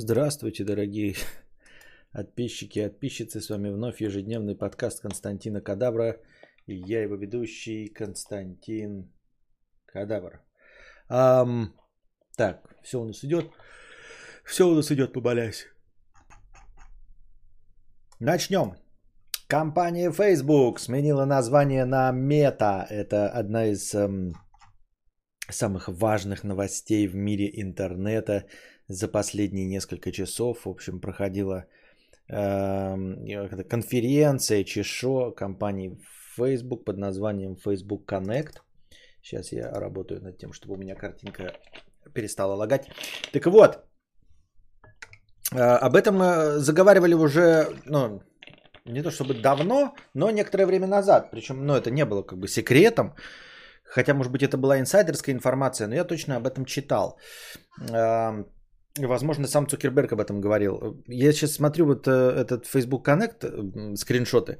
Здравствуйте, дорогие подписчики и подписчицы. С вами вновь ежедневный подкаст Константина Кадавра. И я его ведущий Константин Кадавр. Ам, так, все у нас идет. Все у нас идет, поболясь. Начнем. Компания Facebook сменила название на Meta. Это одна из эм, самых важных новостей в мире интернета за последние несколько часов. В общем, проходила э, конференция Чешо компании Facebook под названием Facebook Connect. Сейчас я работаю над тем, чтобы у меня картинка перестала лагать. Так вот, э, об этом э, заговаривали уже, ну, не то чтобы давно, но некоторое время назад. Причем, ну, это не было как бы секретом. Хотя, может быть, это была инсайдерская информация, но я точно об этом читал. Возможно, сам Цукерберг об этом говорил. Я сейчас смотрю вот э, этот Facebook Connect, скриншоты.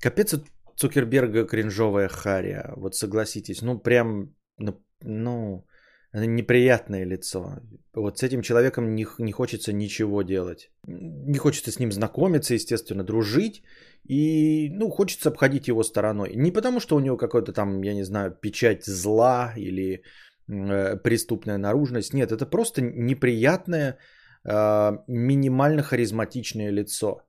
Капец, Цукерберга кринжовая харя. Вот согласитесь. Ну, прям, ну, ну неприятное лицо. Вот с этим человеком не, не хочется ничего делать. Не хочется с ним знакомиться, естественно, дружить. И, ну, хочется обходить его стороной. Не потому, что у него какой-то там, я не знаю, печать зла или преступная наружность. Нет, это просто неприятное, э, минимально харизматичное лицо.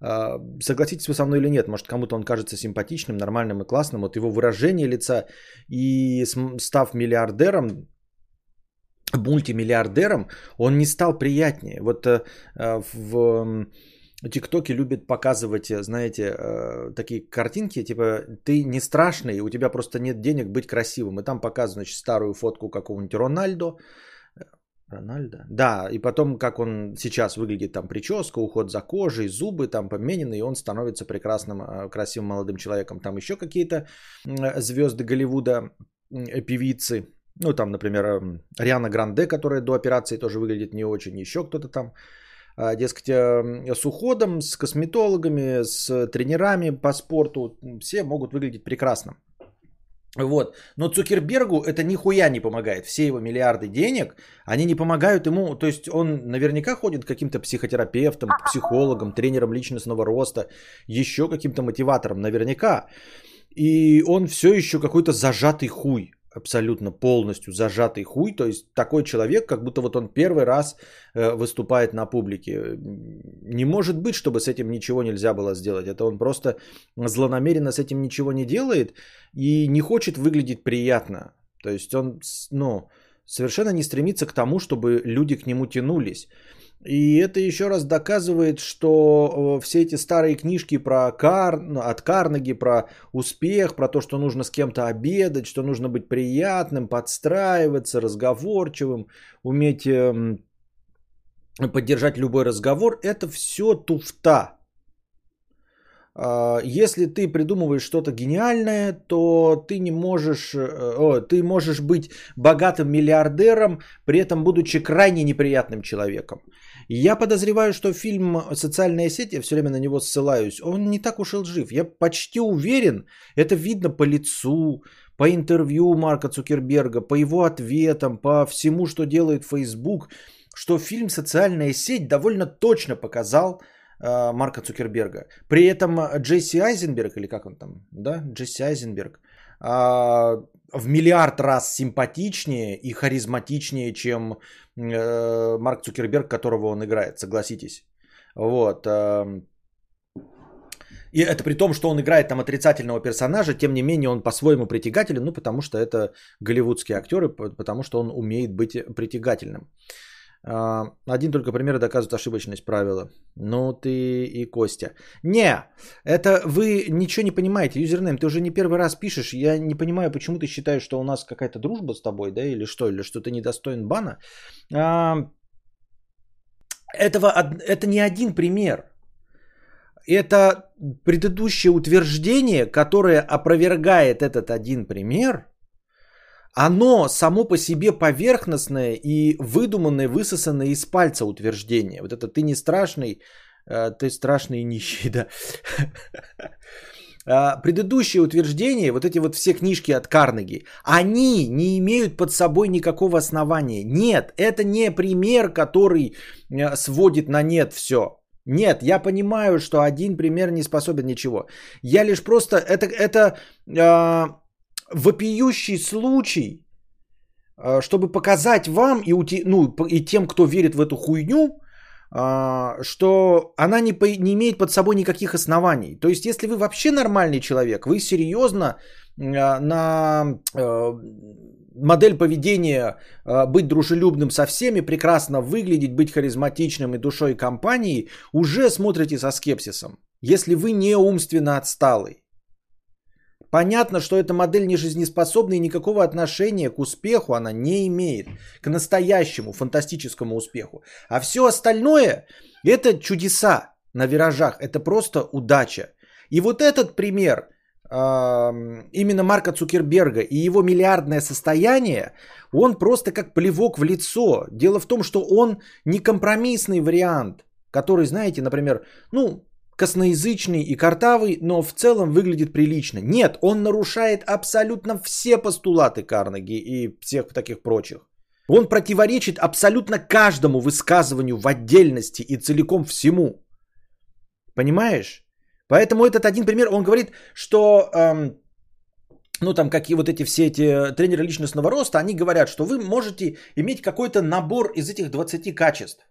Э, согласитесь вы со мной или нет, может кому-то он кажется симпатичным, нормальным и классным. Вот его выражение лица и став миллиардером, мультимиллиардером, он не стал приятнее. Вот э, в ТикТоке любят показывать, э, знаете, э, такие картинки, типа ты не страшный, у тебя просто нет денег быть красивым. И там показывают, значит, старую фотку какого-нибудь Рональдо, Рональдо? Да, и потом, как он сейчас выглядит, там прическа, уход за кожей, зубы там поменены, и он становится прекрасным, красивым молодым человеком. Там еще какие-то звезды Голливуда, певицы, ну, там, например, Риана Гранде, которая до операции тоже выглядит не очень, еще кто-то там. А, дескать, эм, с уходом, с косметологами, с тренерами по спорту, все могут выглядеть прекрасно. Вот. Но Цукербергу это нихуя не помогает. Все его миллиарды денег, они не помогают ему. То есть он наверняка ходит к каким-то психотерапевтам, психологам, тренерам личностного роста, еще каким-то мотиватором наверняка. И он все еще какой-то зажатый хуй абсолютно полностью зажатый хуй, то есть такой человек, как будто вот он первый раз э, выступает на публике. Не может быть, чтобы с этим ничего нельзя было сделать. Это он просто злонамеренно с этим ничего не делает и не хочет выглядеть приятно. То есть он, ну, совершенно не стремится к тому, чтобы люди к нему тянулись. И это еще раз доказывает, что э, все эти старые книжки про Кар... От Карнеги, про успех, про то, что нужно с кем-то обедать, что нужно быть приятным, подстраиваться, разговорчивым, уметь эм, поддержать любой разговор, это все туфта. А, если ты придумываешь что-то гениальное, то ты не можешь, э, ты можешь быть богатым миллиардером, при этом будучи крайне неприятным человеком. Я подозреваю, что фильм «Социальная сеть», я все время на него ссылаюсь, он не так уж и лжив. Я почти уверен, это видно по лицу, по интервью Марка Цукерберга, по его ответам, по всему, что делает Facebook, что фильм «Социальная сеть» довольно точно показал Марка Цукерберга. При этом Джесси Айзенберг, или как он там, да, Джесси Айзенберг, э, в миллиард раз симпатичнее и харизматичнее, чем э, Марк Цукерберг, которого он играет, согласитесь. Вот. Э, и это при том, что он играет там отрицательного персонажа, тем не менее он по-своему притягателен, ну потому что это голливудские актеры, потому что он умеет быть притягательным. А, один только пример доказывает ошибочность правила. Ну ты и Костя. Не, это вы ничего не понимаете. Юзернейм, ты уже не первый раз пишешь. Я не понимаю, почему ты считаешь, что у нас какая-то дружба с тобой, да, или что, или что ты недостоин бана. А, этого, это не один пример. Это предыдущее утверждение, которое опровергает этот один пример – оно само по себе поверхностное и выдуманное, высосанное из пальца утверждение. Вот это ты не страшный, э, ты страшный и нищий, да. а, предыдущие утверждения, вот эти вот все книжки от Карнеги, они не имеют под собой никакого основания. Нет, это не пример, который э, сводит на нет все. Нет, я понимаю, что один пример не способен ничего. Я лишь просто... Это, это э, вопиющий случай, э, чтобы показать вам и, ути, ну, и тем, кто верит в эту хуйню, э, что она не, не имеет под собой никаких оснований. То есть, если вы вообще нормальный человек, вы серьезно э, на... Модель поведения быть дружелюбным со всеми, прекрасно выглядеть, быть харизматичным и душой компании, уже смотрите со скепсисом, если вы не умственно отсталый. Понятно, что эта модель не жизнеспособна и никакого отношения к успеху она не имеет, к настоящему фантастическому успеху. А все остальное это чудеса на виражах, это просто удача. И вот этот пример – именно Марка Цукерберга и его миллиардное состояние, он просто как плевок в лицо. Дело в том, что он не компромиссный вариант, который, знаете, например, ну, косноязычный и картавый, но в целом выглядит прилично. Нет, он нарушает абсолютно все постулаты Карнеги и всех таких прочих. Он противоречит абсолютно каждому высказыванию в отдельности и целиком всему. Понимаешь? Поэтому этот один пример, он говорит, что, эм, ну там, как и вот эти все эти тренеры личностного роста, они говорят, что вы можете иметь какой-то набор из этих 20 качеств.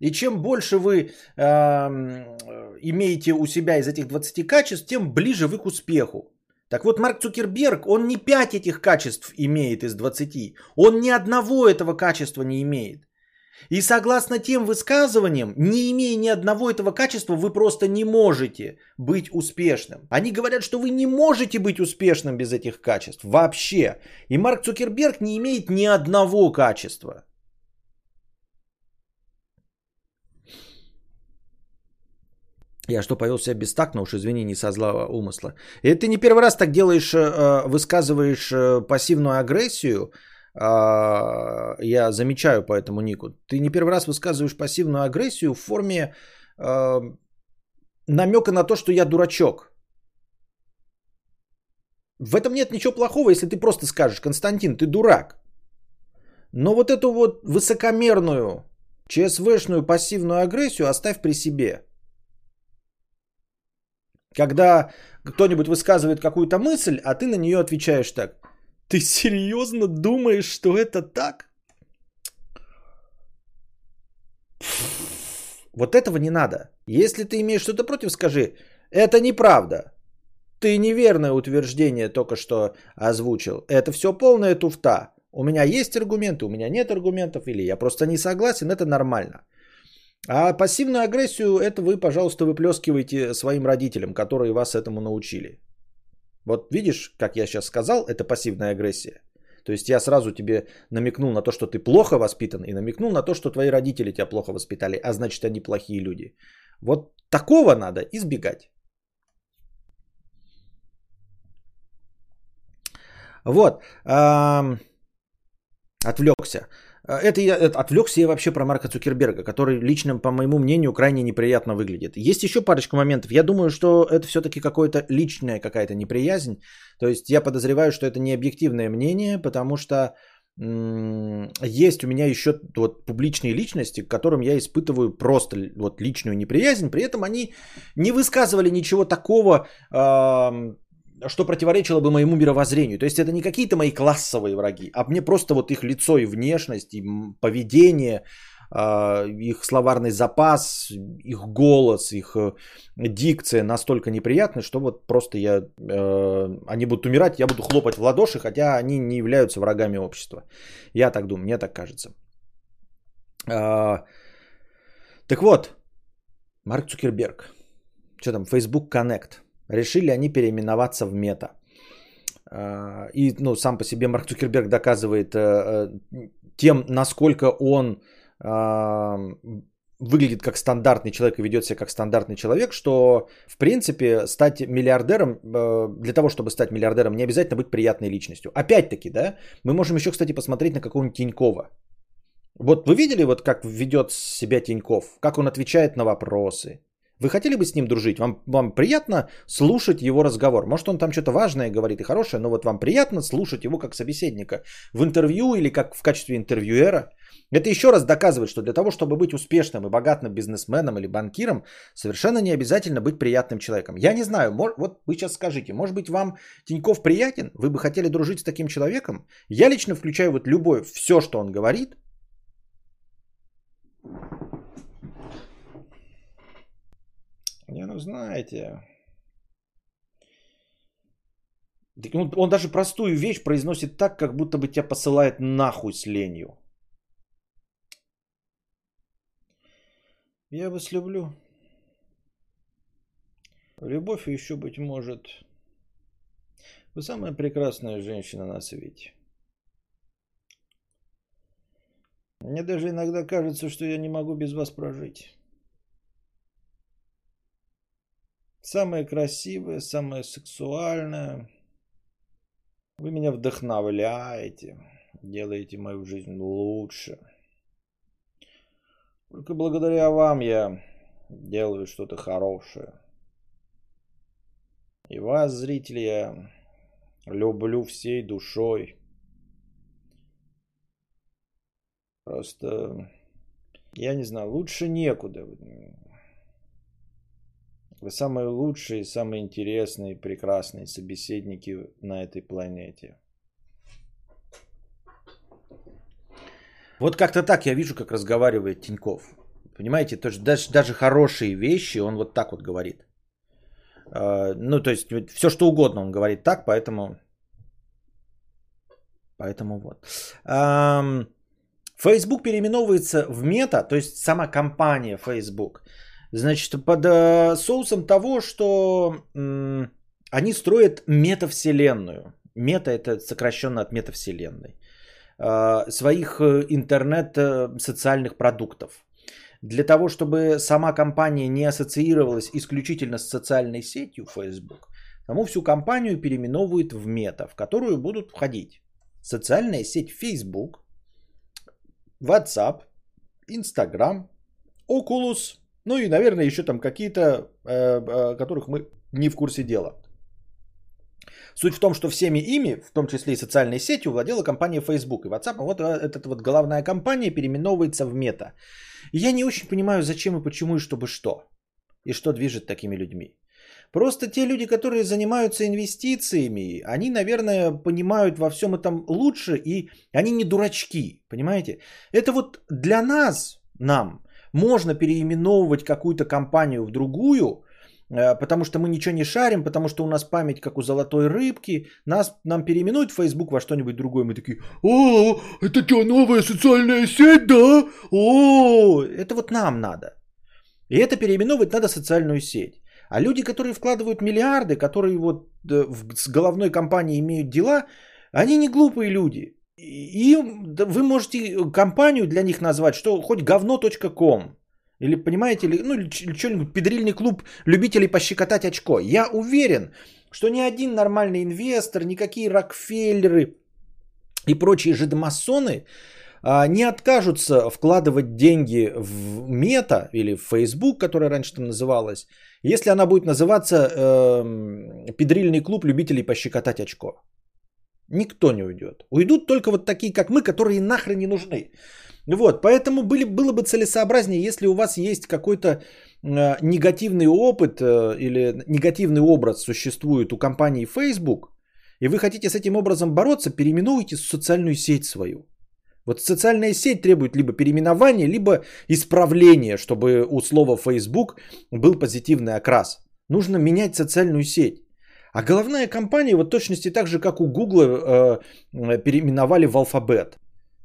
И чем больше вы эм, имеете у себя из этих 20 качеств, тем ближе вы к успеху. Так вот, Марк Цукерберг, он не 5 этих качеств имеет из 20. Он ни одного этого качества не имеет. И согласно тем высказываниям, не имея ни одного этого качества, вы просто не можете быть успешным. Они говорят, что вы не можете быть успешным без этих качеств вообще. И Марк Цукерберг не имеет ни одного качества. Я что, повел себя бестактно, уж извини, не со злого умысла. И ты не первый раз так делаешь, э, высказываешь э, пассивную агрессию, а, я замечаю по этому нику. Ты не первый раз высказываешь пассивную агрессию в форме а, намека на то, что я дурачок. В этом нет ничего плохого, если ты просто скажешь, Константин, ты дурак. Но вот эту вот высокомерную, ЧСВшную пассивную агрессию оставь при себе. Когда кто-нибудь высказывает какую-то мысль, а ты на нее отвечаешь так. Ты серьезно думаешь, что это так? Вот этого не надо. Если ты имеешь что-то против, скажи, это неправда. Ты неверное утверждение только что озвучил. Это все полная туфта. У меня есть аргументы, у меня нет аргументов, или я просто не согласен, это нормально. А пассивную агрессию, это вы, пожалуйста, выплескиваете своим родителям, которые вас этому научили. Вот видишь, как я сейчас сказал, это пассивная агрессия. То есть я сразу тебе намекнул на то, что ты плохо воспитан, и намекнул на то, что твои родители тебя плохо воспитали, а значит они плохие люди. Вот такого надо избегать. Вот. Отвлекся. Э, это я отвлекся я вообще про Марка Цукерберга, который лично, по моему мнению, крайне неприятно выглядит. Есть еще парочка моментов. Я думаю, что это все-таки какое-то личная какая-то неприязнь. То есть я подозреваю, что это не объективное мнение, потому что м- есть у меня еще вот публичные личности, к которым я испытываю просто вот личную неприязнь. При этом они не высказывали ничего такого, э- что противоречило бы моему мировоззрению. То есть это не какие-то мои классовые враги, а мне просто вот их лицо и внешность, и поведение, а, их словарный запас, их голос, их э, дикция настолько неприятны, что вот просто я, э, они будут умирать, я буду хлопать в ладоши, хотя они не являются врагами общества. Я так думаю, мне так кажется. А, так вот, Марк Цукерберг, что там, Facebook Connect – Решили они переименоваться в мета. А, и ну, сам по себе Марк Цукерберг доказывает э, э, тем, насколько он а, выглядит как стандартный человек и ведет себя как стандартный человек, что, в принципе, стать миллиардером, э, для того, чтобы стать миллиардером, не обязательно быть приятной личностью. Опять-таки, да, мы можем еще, кстати, посмотреть на какого-нибудь Тинькова. Вот вы видели, вот как ведет себя Тиньков, как он отвечает на вопросы, Вы хотели бы с ним дружить? Вам, вам приятно слушать его разговор? Может, он там что-то важное говорит и хорошее, но вот вам приятно слушать его как собеседника в интервью или как в качестве интервьюера? Это еще раз доказывает, что для того, чтобы быть успешным и богатым бизнесменом или банкиром, совершенно не обязательно быть приятным человеком. Я не знаю, вот вы сейчас скажите, может быть вам Тиньков приятен? Вы бы хотели дружить с таким человеком? Я лично включаю вот любое, все, что он говорит. Не, ну знаете, он, он даже простую вещь произносит так, как будто бы тебя посылает нахуй с ленью. Я вас люблю. Любовь еще, быть может. Вы самая прекрасная женщина на свете. Мне даже иногда кажется, что я не могу без вас прожить. Самая красивая, самая сексуальная. Вы меня вдохновляете, делаете мою жизнь лучше. Только благодаря вам я делаю что-то хорошее. И вас, зрители, я люблю всей душой. Просто, я не знаю, лучше некуда. Вы самые лучшие, самые интересные, прекрасные собеседники на этой планете. Вот как-то так я вижу, как разговаривает Тиньков. Понимаете, то есть даже, даже хорошие вещи он вот так вот говорит. А, ну, то есть все что угодно он говорит так, поэтому... Поэтому вот. Facebook переименовывается в мета, то есть сама компания Facebook. Значит, под э, соусом того, что они строят метавселенную. Мета это сокращенно от метавселенной. Э, своих э, интернет-социальных э, продуктов. Для того, чтобы сама компания не ассоциировалась исключительно с социальной сетью Facebook, тому всю компанию переименовывают в мета, в которую будут входить социальная сеть Facebook, WhatsApp, Instagram, Oculus, ну и, наверное, еще там какие-то, которых мы не в курсе дела. Суть в том, что всеми ими, в том числе и социальной сетью, владела компания Facebook. И WhatsApp, вот э, эта вот головная компания переименовывается в. И я не очень понимаю, зачем и почему, и чтобы что. И что движет такими людьми. Просто те люди, которые занимаются инвестициями, они, наверное, понимают во всем этом лучше, и они не дурачки, понимаете? Это вот для нас, нам, можно переименовывать какую-то компанию в другую, Э, потому что мы ничего не шарим, потому что у нас память как у золотой рыбки, нас, нам переименуют Facebook во что-нибудь другое, мы такие, о, это что, новая социальная сеть, да? О, это вот нам надо. И это переименовывать надо социальную сеть. А люди, которые вкладывают миллиарды, которые вот э, с головной компанией имеют дела, они не глупые люди. И вы можете компанию для них назвать, что хоть говно.ком. Или понимаете, или, ну или что-нибудь, педрильный клуб любителей пощекотать очко. Я уверен, что ни один нормальный инвестор, никакие Рокфеллеры и прочие жидомасоны а, не откажутся вкладывать деньги в Мета или в Facebook, которая раньше там называлась, если она будет называться э, педрильный клуб любителей пощекотать очко. Никто не уйдет. Уйдут только вот такие, как мы, которые нахрен не нужны. Вот, поэтому были, было бы целесообразнее, если у вас есть какой-то э, негативный опыт э, или негативный образ существует у компании Facebook, и вы хотите с этим образом бороться, переименуйте социальную сеть свою. Вот социальная сеть требует либо переименования, либо исправления, чтобы у слова Facebook был позитивный окрас. Нужно менять социальную сеть. А головная компания, вот точности так же, как у Google, э, э переименовали в алфабет.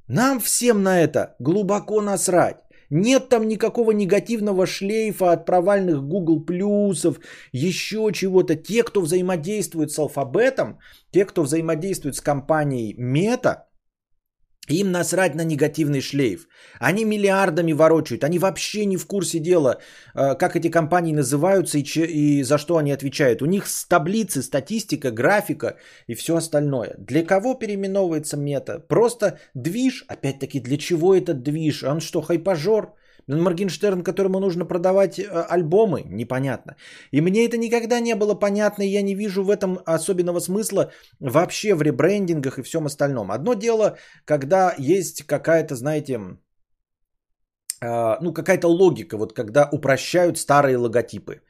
Нам всем на это глубоко насрать. Нет там никакого негативного шлейфа от провальных Google плюсов, еще чего-то. Те, кто взаимодействует с алфабетом, те, кто взаимодействует с компанией Мета, им насрать на негативный шлейф. Они миллиардами ворочают. Они вообще не в курсе дела, э, как эти компании называются и, че, и за что они отвечают. У них таблицы, статистика, графика и все остальное. Для кого переименовывается мета? Просто движ. Опять-таки, для чего этот движ? Он что, хайпажор? Моргенштерн, которому нужно продавать э, альбомы? Непонятно. И мне это никогда не было понятно, и я не вижу в этом особенного смысла вообще в ребрендингах и всем остальном. Одно дело, когда есть какая-то, знаете, э, ну, какая-то логика, вот когда упрощают старые логотипы.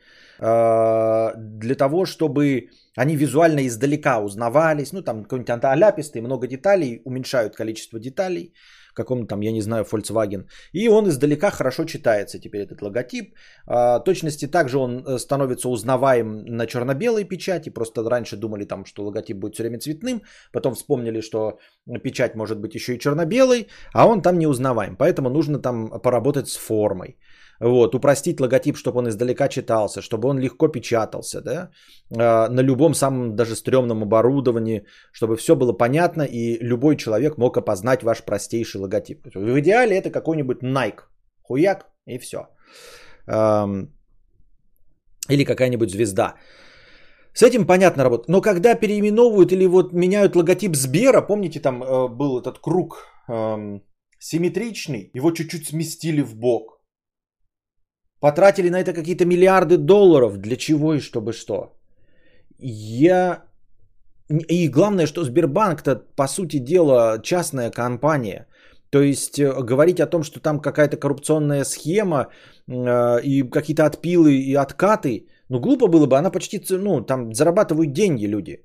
Э, для того, чтобы они визуально издалека узнавались, ну там какой-нибудь аляпистый, много деталей, уменьшают количество деталей, каком-то там, я не знаю, Volkswagen. И он издалека хорошо читается теперь этот логотип. А, точности также он э, становится узнаваем на черно-белой печати. Просто раньше думали там, что логотип будет все время цветным. Потом вспомнили, что печать может быть еще и черно-белой, а он там не узнаваем. Поэтому нужно там поработать с формой. Вот, упростить логотип, чтобы он издалека читался, чтобы он легко печатался, да, а, на любом самом даже стрёмном оборудовании, чтобы все было понятно и любой человек мог опознать ваш простейший логотип. В идеале это какой-нибудь Nike, хуяк и все. Или какая-нибудь звезда. С этим понятно работает. Но когда переименовывают или вот меняют логотип Сбера, помните, там э, был этот круг э, симметричный, его чуть-чуть сместили в бок. Потратили на это какие-то миллиарды долларов. Для чего и чтобы что? Я... И главное, что Сбербанк-то, по сути дела, частная компания. То есть э, говорить о том, что там какая-то коррупционная схема э, и какие-то отпилы и откаты, ну глупо было бы, она почти, ну там зарабатывают деньги люди.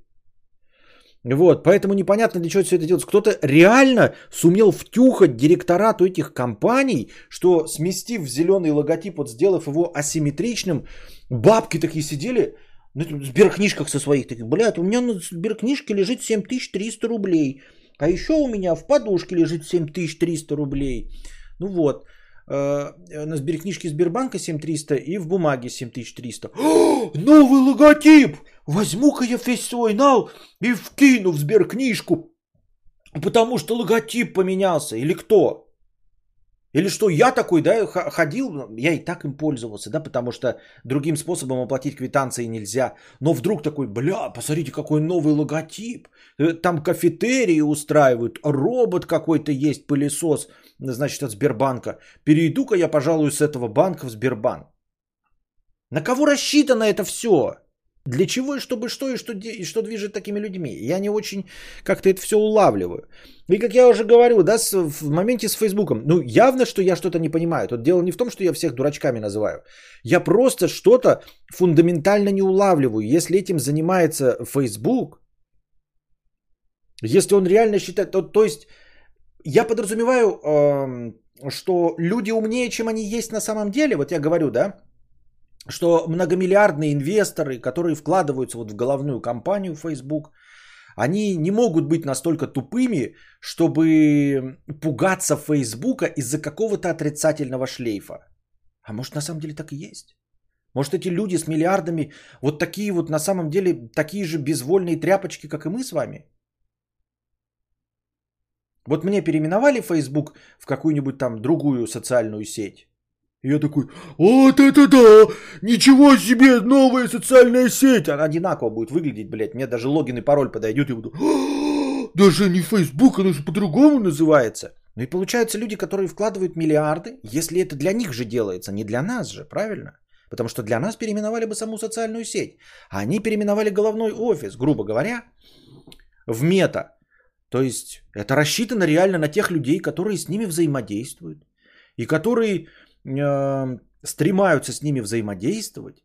Вот, поэтому непонятно, для чего все это делается. Кто-то реально сумел втюхать директорату этих компаний, что сместив зеленый логотип, вот сделав его асимметричным, бабки такие сидели, на сберкнижках со своих таких, блядь, у меня на сберкнижке лежит 7300 рублей, а еще у меня в подушке лежит 7300 рублей. Ну вот, э, на сберкнижке Сбербанка 7300 и в бумаге 7300. О, новый логотип! Возьму-ка я весь свой нал и вкину в сберкнижку, потому что логотип поменялся. Или кто? Или что, я такой, да, ходил, я и так им пользовался, да, потому что другим способом оплатить квитанции нельзя. Но вдруг такой, бля, посмотрите, какой новый логотип. Э, там кафетерии устраивают, робот какой-то есть, пылесос, значит, от Сбербанка. Перейду-ка я, пожалуй, с этого банка в Сбербанк. На кого рассчитано это все? Для чего и чтобы что и что, и что движет такими людьми? Я не очень как-то это все улавливаю. И как я уже говорил, да, с, в моменте с Фейсбуком, ну явно, что я что-то не понимаю. Тут дело не в том, что я всех дурачками называю. Я просто что-то фундаментально не улавливаю. Если этим занимается Фейсбук, если он реально считает, то, то есть я подразумеваю, э, что люди умнее, чем они есть на самом деле. Вот я говорю, да, что многомиллиардные инвесторы, которые вкладываются вот в головную компанию Facebook, они не могут быть настолько тупыми, чтобы пугаться Фейсбука из-за какого-то отрицательного шлейфа. А может на самом деле так и есть? Может эти люди с миллиардами вот такие вот на самом деле такие же безвольные тряпочки, как и мы с вами? Вот мне переименовали Facebook в какую-нибудь там другую социальную сеть. Я такой, вот это да, ничего себе, новая социальная сеть. Она одинаково будет выглядеть, блядь. Мне даже логин и пароль подойдет и буду, даже не Facebook, она же по-другому называется. Ну и получается люди, которые вкладывают миллиарды, если это для них же делается, не для нас же, правильно? Потому что для нас переименовали бы саму социальную сеть. А они переименовали головной офис, грубо говоря, в мета. То есть это рассчитано реально на тех людей, которые с ними взаимодействуют. И которые стремаются с ними взаимодействовать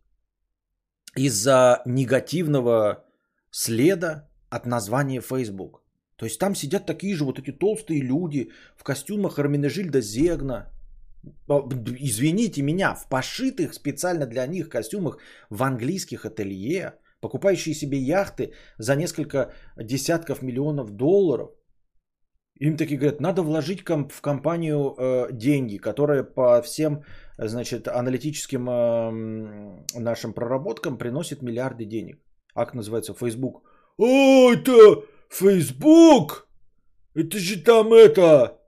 из-за негативного следа от названия Facebook. То есть там сидят такие же вот эти толстые люди в костюмах Арминежильда Зегна. Извините меня, в пошитых специально для них костюмах в английских ателье, покупающие себе яхты за несколько десятков миллионов долларов, им такие говорят, надо вложить в компанию э, деньги, которые по всем, значит, аналитическим э, нашим проработкам приносят миллиарды денег. Акт называется Facebook. О, это Facebook? Это же там это...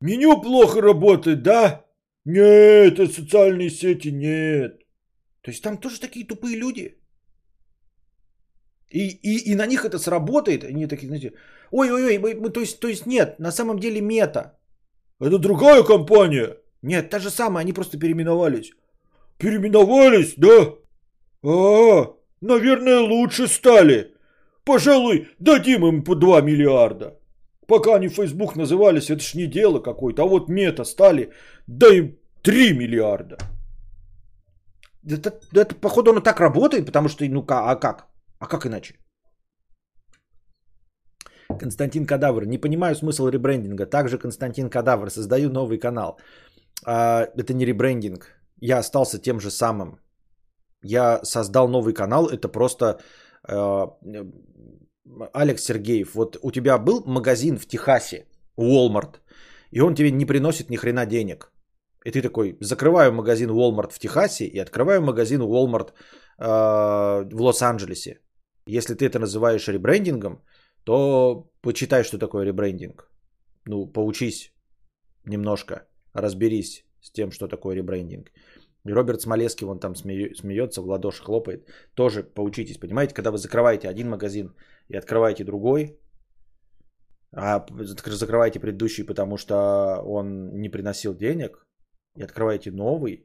Меню плохо работает, да? Нет, это социальные сети, нет. То есть там тоже такие тупые люди. И, и, и на них это сработает. Они такие, знаете, ой-ой-ой, мы, мы, то, есть, то есть нет, на самом деле мета. Это другая компания. Нет, та же самая, они просто переименовались. Переименовались, да? А, наверное, лучше стали. Пожалуй, дадим им по 2 миллиарда. Пока они Facebook назывались, это ж не дело какое-то. А вот мета стали, да им 3 миллиарда. Это, это, походу, оно так работает, потому что, ну, а как? А как иначе? Константин Кадавр. Не понимаю смысл ребрендинга. Также Константин Кадавр. Создаю новый канал. А, это не ребрендинг. Я остался тем же самым. Я создал новый канал. Это просто а, Алекс Сергеев. Вот у тебя был магазин в Техасе, Walmart, и он тебе не приносит ни хрена денег. И ты такой, закрываю магазин Walmart в Техасе и открываю магазин Walmart э, в Лос-Анджелесе. Если ты это называешь ребрендингом, то почитай, что такое ребрендинг. Ну, поучись немножко, разберись с тем, что такое ребрендинг. И Роберт Смолеский, вон там смеется, в ладоши хлопает. Тоже поучитесь, понимаете, когда вы закрываете один магазин и открываете другой, а закрываете предыдущий, потому что он не приносил денег, и открываете новый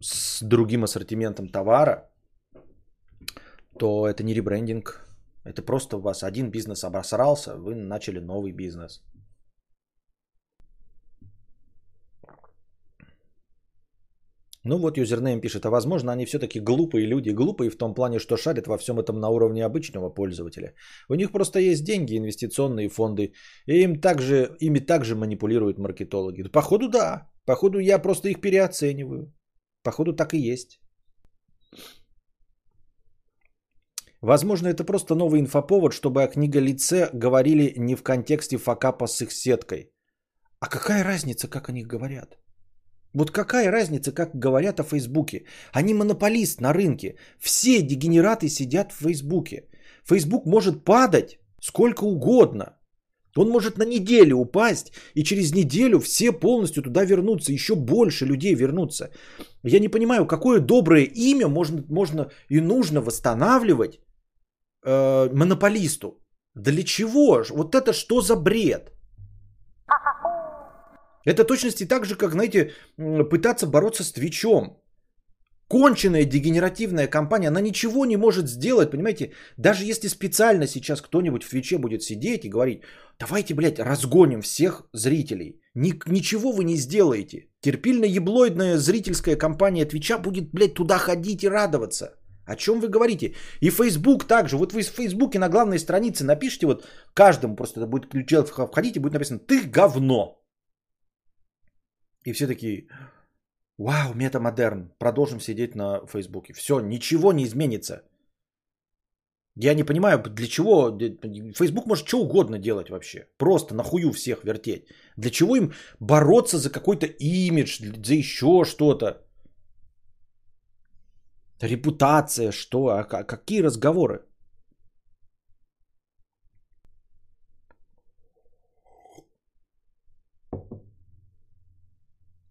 с другим ассортиментом товара, то это не ребрендинг, это просто у вас один бизнес обосрался, вы начали новый бизнес. Ну вот юзернейм пишет, а возможно они все-таки глупые люди, глупые в том плане, что шарят во всем этом на уровне обычного пользователя. У них просто есть деньги, инвестиционные фонды, и им также, ими также манипулируют маркетологи. Походу да, походу я просто их переоцениваю. Походу так и есть. Возможно, это просто новый инфоповод, чтобы о книга лице говорили не в контексте факапа с их сеткой. А какая разница, как о них говорят? Вот какая разница, как говорят о Фейсбуке? Они монополист на рынке. Все дегенераты сидят в Фейсбуке. Фейсбук может падать сколько угодно. Он может на неделю упасть, и через неделю все полностью туда вернутся, еще больше людей вернутся. Я не понимаю, какое доброе имя можно, можно и нужно восстанавливать э, монополисту. Для чего? Вот это что за бред? Это точности так же, как, знаете, пытаться бороться с Твичом. Конченная дегенеративная компания, она ничего не может сделать, понимаете? Даже если специально сейчас кто-нибудь в Твиче будет сидеть и говорить, давайте, блядь, разгоним всех зрителей. Ни, ничего вы не сделаете. Терпильно-еблоидная зрительская компания Твича будет, блядь, туда ходить и радоваться. О чем вы говорите? И Facebook также. Вот вы в Фейсбуке на главной странице напишите, вот каждому просто это будет ключ входите, будет написано «Ты говно». И все такие, вау, метамодерн, продолжим сидеть на Фейсбуке. Все, ничего не изменится. Я не понимаю, для чего Фейсбук может что угодно делать вообще. Просто нахую всех вертеть. Для чего им бороться за какой-то имидж, за еще что-то? Репутация, что? А какие разговоры?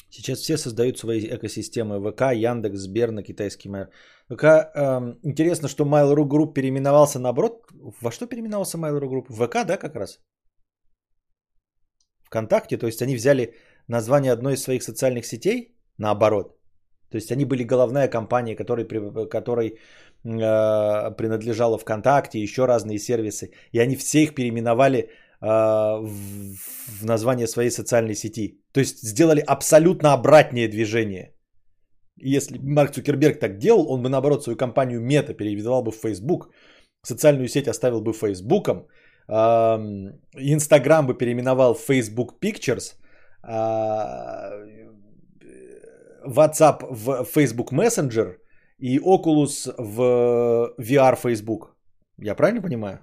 Сейчас все создают свои экосистемы. ВК, Яндекс, Сбер на китайский майор. ВК, эм, интересно, что Mail.ru Group переименовался наоборот. Во что переименовался Mail.ru Group? ВК, да, как раз? ВКонтакте, то есть они взяли название одной из своих социальных сетей наоборот. То есть они были головная компания, которой, которой э, принадлежала ВКонтакте, еще разные сервисы. И они все их переименовали а, в название своей социальной сети. То есть сделали абсолютно обратное движение. Если Марк Цукерберг так делал, он бы наоборот свою компанию Мета перевязал бы в Facebook, социальную сеть оставил бы Фейсбуком, Инстаграм бы переименовал в Facebook Pictures, а, WhatsApp в Facebook Messenger и Oculus в VR Facebook. Я правильно понимаю?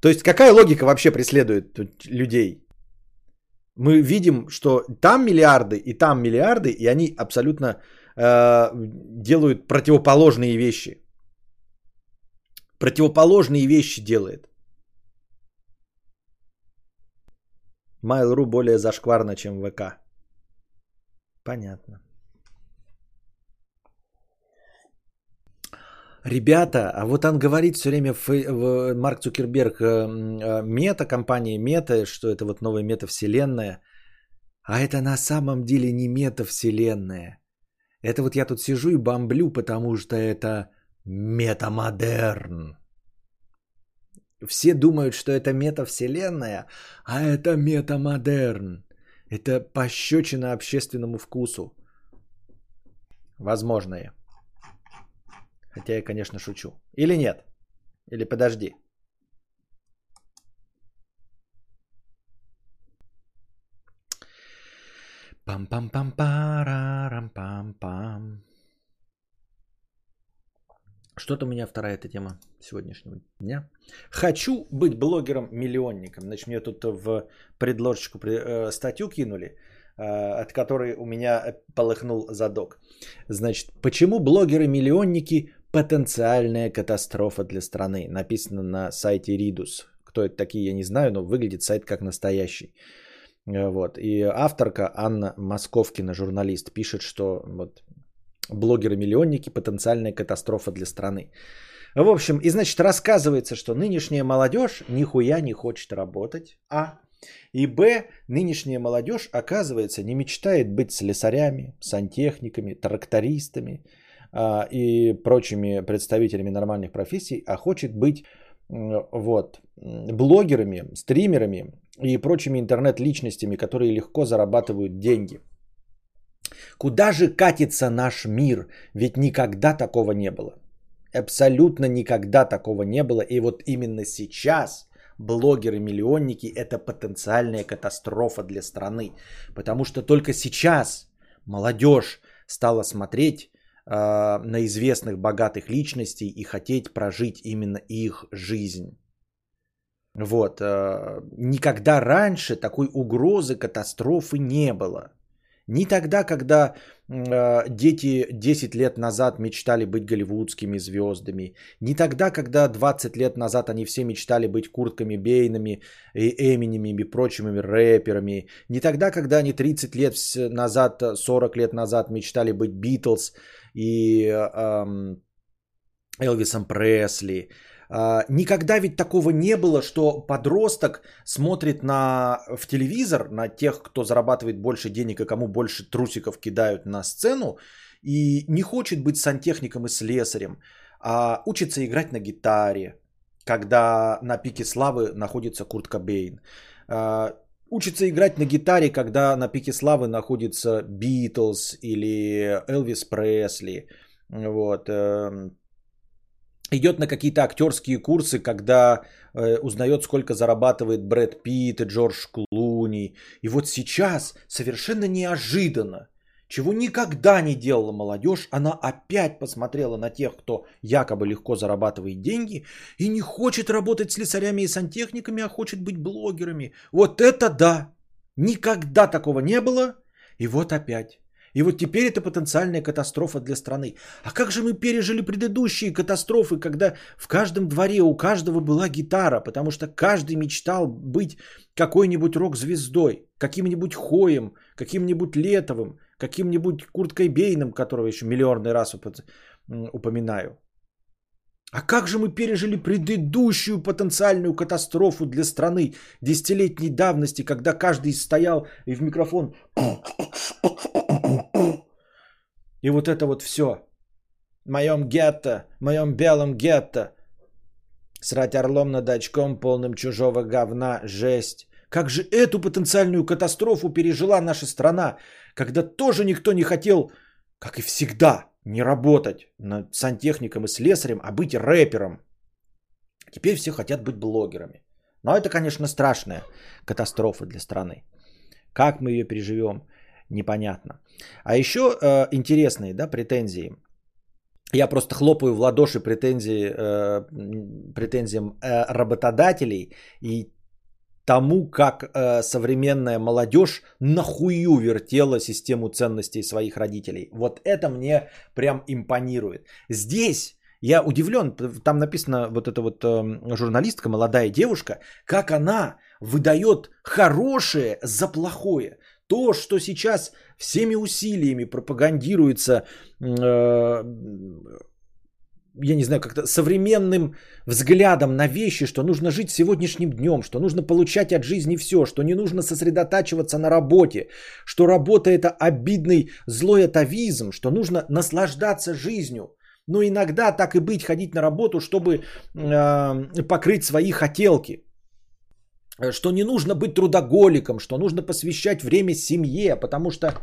То есть какая логика вообще преследует людей? Мы видим, что там миллиарды и там миллиарды, и они абсолютно э, делают противоположные вещи. Противоположные вещи делает. Mail.ru более зашкварно, чем ВК. Понятно. Ребята, а вот он говорит все время, в, Марк Цукерберг, э, э, мета, компания мета, что это вот новая метавселенная. А это на самом деле не метавселенная. Это вот я тут сижу и бомблю, потому что это метамодерн. Все думают, что это метавселенная, а это метамодерн. Это пощечина общественному вкусу. Возможное. Хотя я, конечно, шучу. Или нет? Или подожди. Пам-пам-пам-парарам-пам-пам. Что-то у меня вторая эта тема сегодняшнего дня. Хочу быть блогером-миллионником. Значит, мне тут в предложечку э, статью кинули, э, от которой у меня полыхнул задок. Значит, почему блогеры-миллионники потенциальная катастрофа для страны? Написано на сайте Ridus. Кто это такие, я не знаю, но выглядит сайт как настоящий. Э, вот. И авторка Анна Московкина, журналист, пишет, что вот, блогеры-миллионники – потенциальная катастрофа для страны. В общем, и значит рассказывается, что нынешняя молодежь нихуя не хочет работать, а и б, нынешняя молодежь, оказывается, не мечтает быть слесарями, сантехниками, трактористами а, и прочими представителями нормальных профессий, а хочет быть вот, блогерами, стримерами и прочими интернет-личностями, которые легко зарабатывают деньги. Куда же катится наш мир? Ведь никогда такого не было. Абсолютно никогда такого не было. И вот именно сейчас блогеры-миллионники – это потенциальная катастрофа для страны. Потому что только сейчас молодежь стала смотреть э, на известных богатых личностей и хотеть прожить именно их жизнь. Вот. Э, никогда раньше такой угрозы катастрофы не было. Ни тогда, когда э, дети 10 лет назад мечтали быть голливудскими звездами, ни тогда, когда 20 лет назад они все мечтали быть Куртками Бейнами, и Эминемами и прочими рэперами, ни тогда, когда они 30 лет назад, 40 лет назад мечтали быть Битлз и э, Элвисом Пресли, никогда ведь такого не было, что подросток смотрит на, в телевизор на тех, кто зарабатывает больше денег и кому больше трусиков кидают на сцену, и не хочет быть сантехником и слесарем, а учится играть на гитаре, когда на пике славы находится Курт Кобейн. А, учится играть на гитаре, когда на пике славы находится Битлз или Элвис Пресли. Вот эм, идет на какие-то актерские курсы, когда э, узнает, сколько зарабатывает Брэд Питт и Джордж Клуни. И вот сейчас, совершенно неожиданно, чего никогда не делала молодежь, она опять посмотрела на тех, кто якобы легко зарабатывает деньги и не хочет работать с слесарями и сантехниками, а хочет быть блогерами. Вот это да! Никогда такого не было, и вот опять. И вот теперь это потенциальная катастрофа для страны. А как же мы пережили предыдущие катастрофы, когда в каждом дворе у каждого была гитара, потому что каждый мечтал быть какой-нибудь рок-звездой, каким-нибудь Хоем, каким-нибудь Летовым, каким-нибудь Курткой Бейном, которого еще миллионный раз упоминаю. А как же мы пережили предыдущую потенциальную катастрофу для страны десятилетней давности, когда каждый стоял и в микрофон... И вот это вот все. В моем гетто, в моем белом гетто. Срать орлом над очком, полным чужого говна, жесть. Как же эту потенциальную катастрофу пережила наша страна, когда тоже никто не хотел, как и всегда, не работать над сантехником и слесарем, а быть рэпером. Теперь все хотят быть блогерами. Но это, конечно, страшная катастрофа для страны. Как мы ее переживем, непонятно. А еще э, интересные да, претензии. Я просто хлопаю в ладоши претензии, э, претензиям э, работодателей и тому, как э, современная молодежь нахую вертела систему ценностей своих родителей. Вот это мне прям импонирует. Здесь я удивлен, там написано вот эта вот э, журналистка, молодая девушка, как она выдает хорошее за плохое. То, что сейчас всеми усилиями пропагандируется э, я не знаю, как-то современным взглядом на вещи, что нужно жить сегодняшним днем, что нужно получать от жизни все, что не нужно сосредотачиваться на работе, что работа это обидный злой атовизм, что нужно наслаждаться жизнью. Но иногда так и быть, ходить на работу, чтобы э, покрыть свои хотелки. Что не нужно быть трудоголиком, что нужно посвящать время семье, потому что...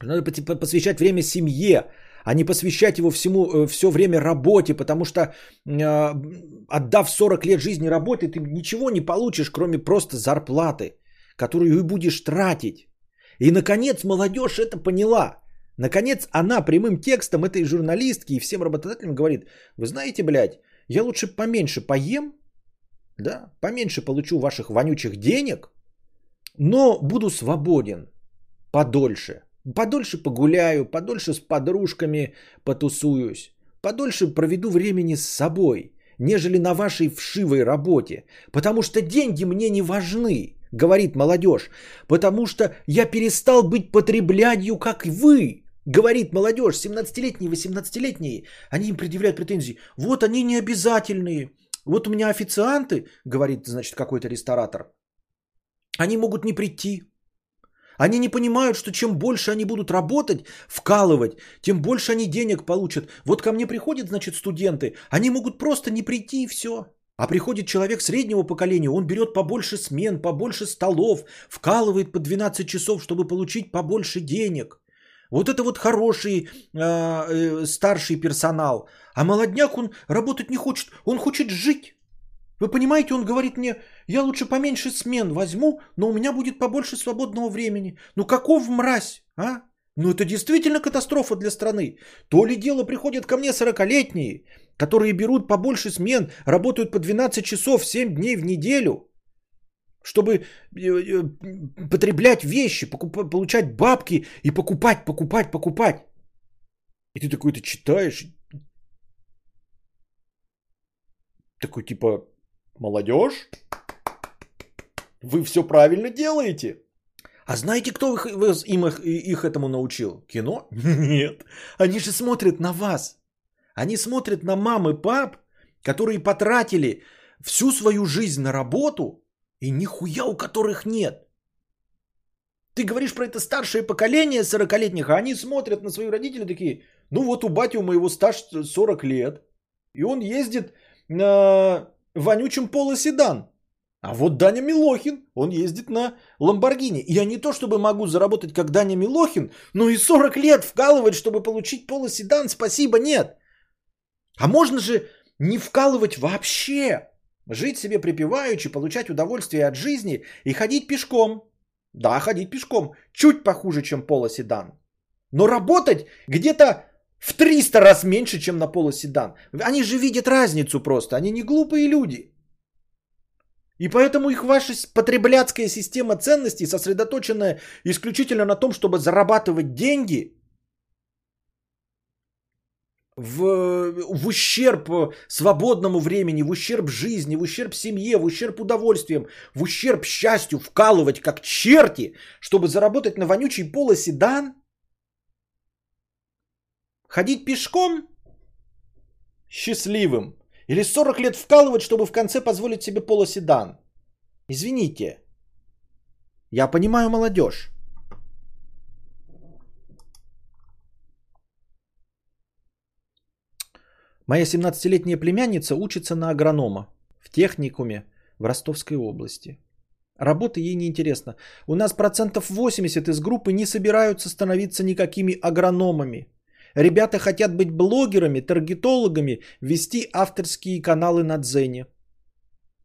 Надо посвящать время семье, а не посвящать его всему, э, все время работе, потому что э, отдав 40 лет жизни работе, ты ничего не получишь, кроме просто зарплаты, которую и будешь тратить. И, наконец, молодежь это поняла. Наконец, она прямым текстом этой журналистки и всем работодателям говорит, вы знаете, блядь, я лучше поменьше поем, да, поменьше получу ваших вонючих денег, но буду свободен подольше. Подольше погуляю, подольше с подружками потусуюсь, подольше проведу времени с собой, нежели на вашей вшивой работе, потому что деньги мне не важны, говорит молодежь, потому что я перестал быть потреблянью, как вы, говорит молодежь, 17-летние, 18-летние, они им предъявляют претензии, вот они не обязательные, вот у меня официанты, говорит, значит, какой-то ресторатор, они могут не прийти, они не понимают, что чем больше они будут работать, вкалывать, тем больше они денег получат. Вот ко мне приходят, значит, студенты, они могут просто не прийти и все. А приходит человек среднего поколения, он берет побольше смен, побольше столов, вкалывает по 12 часов, чтобы получить побольше денег. Вот это вот хороший э, э, старший персонал. А молодняк, он работать не хочет, он хочет жить. Вы понимаете, он говорит мне, я лучше поменьше смен возьму, но у меня будет побольше свободного времени. Ну каков мразь, а? Ну это действительно катастрофа для страны. То ли дело приходят ко мне 40-летние, которые берут побольше смен, работают по 12 часов 7 дней в неделю, чтобы э, э, потреблять вещи, покуп- получать бабки и покупать, покупать, покупать. И ты такой, ты читаешь, такой типа, молодежь, вы все правильно делаете. А знаете, кто их, им их, их этому научил? Кино? Нет. Они же смотрят на вас. Они смотрят на мам и пап, которые потратили всю свою жизнь на работу, и нихуя у которых нет. Ты говоришь про это старшее поколение 40-летних, а они смотрят на своих родителей такие, ну вот у бати у моего стаж 40 лет, и он ездит на вонючем полоседан. А вот Даня Милохин, он ездит на Ламборгини. Я не то чтобы могу заработать как Даня Милохин, но и 40 лет вкалывать, чтобы получить полоседан, спасибо, нет. А можно же не вкалывать вообще. Жить себе припеваючи, получать удовольствие от жизни и ходить пешком. Да, ходить пешком. Чуть похуже, чем полоседан. Но работать где-то в 300 раз меньше, чем на полоседан. Они же видят разницу просто. Они не глупые люди. И поэтому их ваша потребляцкая система ценностей, сосредоточенная исключительно на том, чтобы зарабатывать деньги, в, в ущерб свободному времени, в ущерб жизни, в ущерб семье, в ущерб удовольствиям, в ущерб счастью, вкалывать как черти, чтобы заработать на вонючий полоседан, ходить пешком счастливым – или 40 лет вкалывать, чтобы в конце позволить себе полоседан. Извините. Я понимаю молодежь. Моя 17-летняя племянница учится на агронома в техникуме в Ростовской области. Работа ей не интересна. У нас процентов 80 из группы не собираются становиться никакими агрономами. Ребята хотят быть блогерами, таргетологами, вести авторские каналы на Дзене.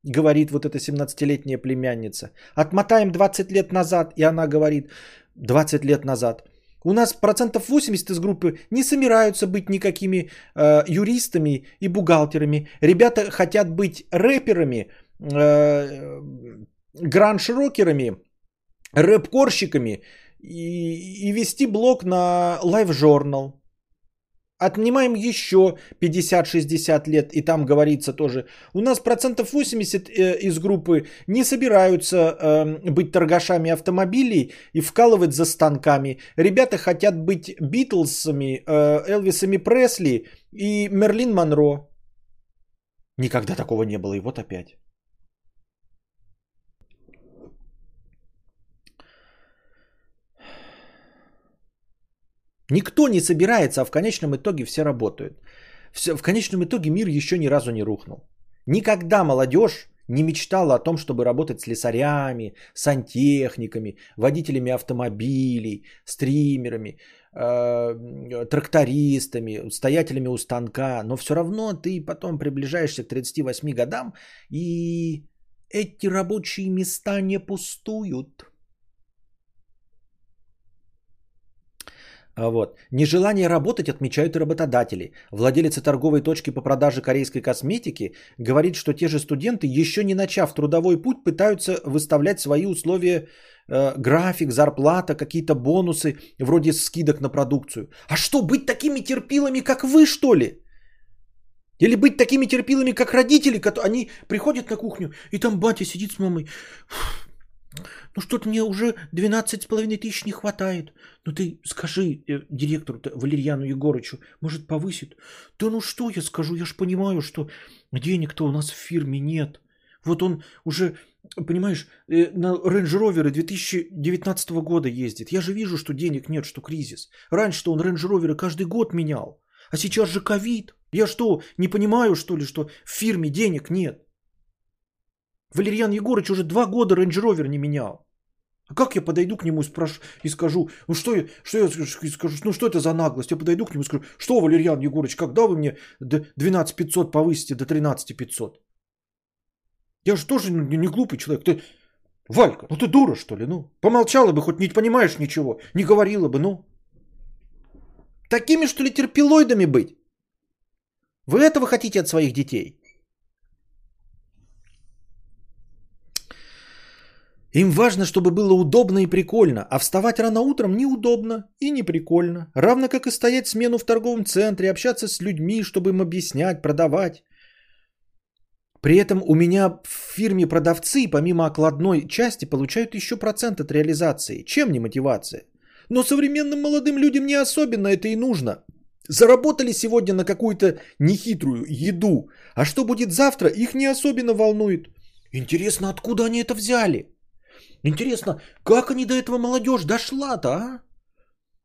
Говорит вот эта 17-летняя племянница. Отмотаем 20 лет назад, и она говорит, 20 лет назад. У нас процентов 80 из группы не собираются быть никакими э, юристами и бухгалтерами. Ребята хотят быть рэперами, э, гранж-рокерами, рэп-корщиками и, и вести блог на Live Journal. Отнимаем еще 50-60 лет, и там говорится тоже. У нас процентов 80 э, из группы не собираются э, быть торгашами автомобилей и вкалывать за станками. Ребята хотят быть Битлсами, э, Элвисами Пресли и Мерлин Монро. Никогда такого не было, и вот опять. Никто не собирается, а в конечном итоге все работают. Все, в конечном итоге мир еще ни разу не рухнул. Никогда молодежь не мечтала о том, чтобы работать слесарями, сантехниками, водителями автомобилей, стримерами, э, трактористами, стоятелями у станка. Но все равно ты потом приближаешься к 38 годам, и эти рабочие места не пустуют. Вот. Нежелание работать отмечают и работодатели. Владелица торговой точки по продаже корейской косметики говорит, что те же студенты, еще не начав трудовой путь, пытаются выставлять свои условия, э, график, зарплата, какие-то бонусы, вроде скидок на продукцию. А что, быть такими терпилами, как вы, что ли? Или быть такими терпилами, как родители, которые они приходят на кухню, и там батя сидит с мамой. Ну что-то мне уже 12,5 тысяч не хватает. Ну ты скажи э, директору Валерьяну Егорычу, может повысит? Да ну что я скажу, я ж понимаю, что денег-то у нас в фирме нет. Вот он уже, понимаешь, э, на Range Rover 2019 года ездит. Я же вижу, что денег нет, что кризис. Раньше-то он Range Rover каждый год менял. А сейчас же ковид. Я что, не понимаю, что ли, что в фирме денег нет? Валерьян Егорыч уже два года Rover не менял. А как я подойду к нему и, спрошу, и скажу, ну что я, что я скажу, ну что это за наглость? Я подойду к нему и скажу, что, Валерьян Егорыч, когда вы мне 12 500 повысите до 13 500? Я же тоже не глупый человек. Ты, Валька, ну ты дура, что ли? Ну, помолчала бы, хоть не понимаешь ничего, не говорила бы, ну. Такими, что ли, терпилоидами быть? Вы этого хотите от своих детей? Им важно, чтобы было удобно и прикольно, а вставать рано утром неудобно и не прикольно. Равно как и стоять смену в торговом центре, общаться с людьми, чтобы им объяснять, продавать. При этом у меня в фирме продавцы, помимо окладной части, получают еще процент от реализации. Чем не мотивация? Но современным молодым людям не особенно это и нужно. Заработали сегодня на какую-то нехитрую еду, а что будет завтра, их не особенно волнует. Интересно, откуда они это взяли? Интересно, как они до этого молодежь дошла-то, а?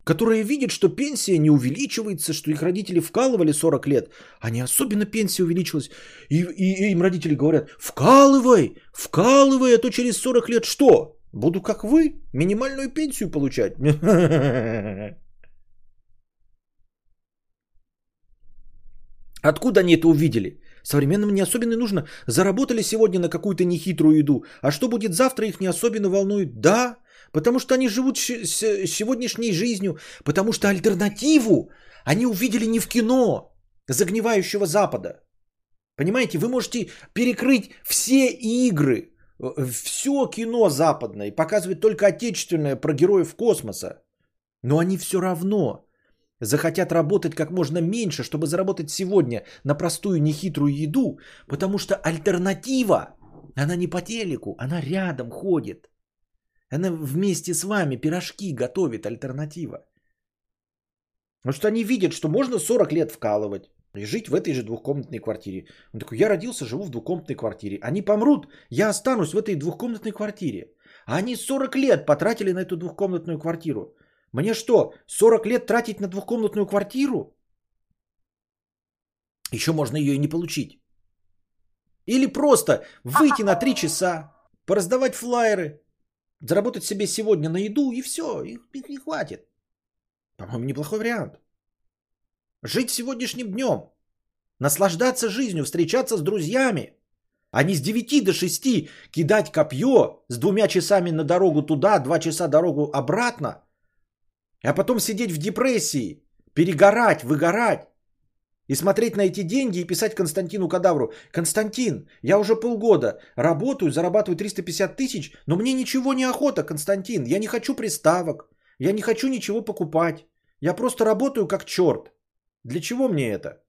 Которая видит, что пенсия не увеличивается, что их родители вкалывали 40 лет, а не особенно пенсия увеличилась. И, и, и им родители говорят, вкалывай, вкалывай, а то через 40 лет что? Буду как вы, минимальную пенсию получать. Откуда они это увидели? Современным не особенно нужно. Заработали сегодня на какую-то нехитрую еду. А что будет завтра, их не особенно волнует. Да, потому что они живут с сегодняшней жизнью. Потому что альтернативу они увидели не в кино загнивающего Запада. Понимаете, вы можете перекрыть все игры, все кино западное, показывать только отечественное про героев космоса. Но они все равно захотят работать как можно меньше, чтобы заработать сегодня на простую нехитрую еду, потому что альтернатива, она не по телеку, она рядом ходит. Она вместе с вами пирожки готовит, альтернатива. Потому что они видят, что можно 40 лет вкалывать и жить в этой же двухкомнатной квартире. Он такой, я родился, живу в двухкомнатной квартире. Они помрут, я останусь в этой двухкомнатной квартире. А они 40 лет потратили на эту двухкомнатную квартиру. Мне что, 40 лет тратить на двухкомнатную квартиру? Еще можно ее и не получить. Или просто выйти на 3 часа, пораздавать флайеры, заработать себе сегодня на еду и все, их не хватит. По-моему, неплохой вариант. Жить сегодняшним днем, наслаждаться жизнью, встречаться с друзьями, а не с 9 до 6 кидать копье с двумя часами на дорогу туда, два часа дорогу обратно – а потом сидеть в депрессии, перегорать, выгорать. И смотреть на эти деньги и писать Константину Кадавру. Константин, я уже полгода работаю, зарабатываю 350 тысяч, но мне ничего не охота, Константин. Я не хочу приставок, я не хочу ничего покупать. Я просто работаю как черт. Для чего мне это?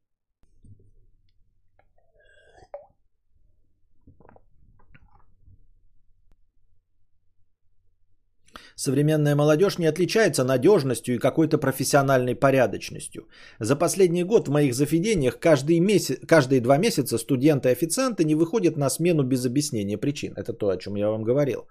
Современная молодежь не отличается надежностью и какой-то профессиональной порядочностью. За последний год в моих заведениях каждый месяц, каждые два месяца студенты и официанты не выходят на смену без объяснения причин. Это то, о чем я вам говорил.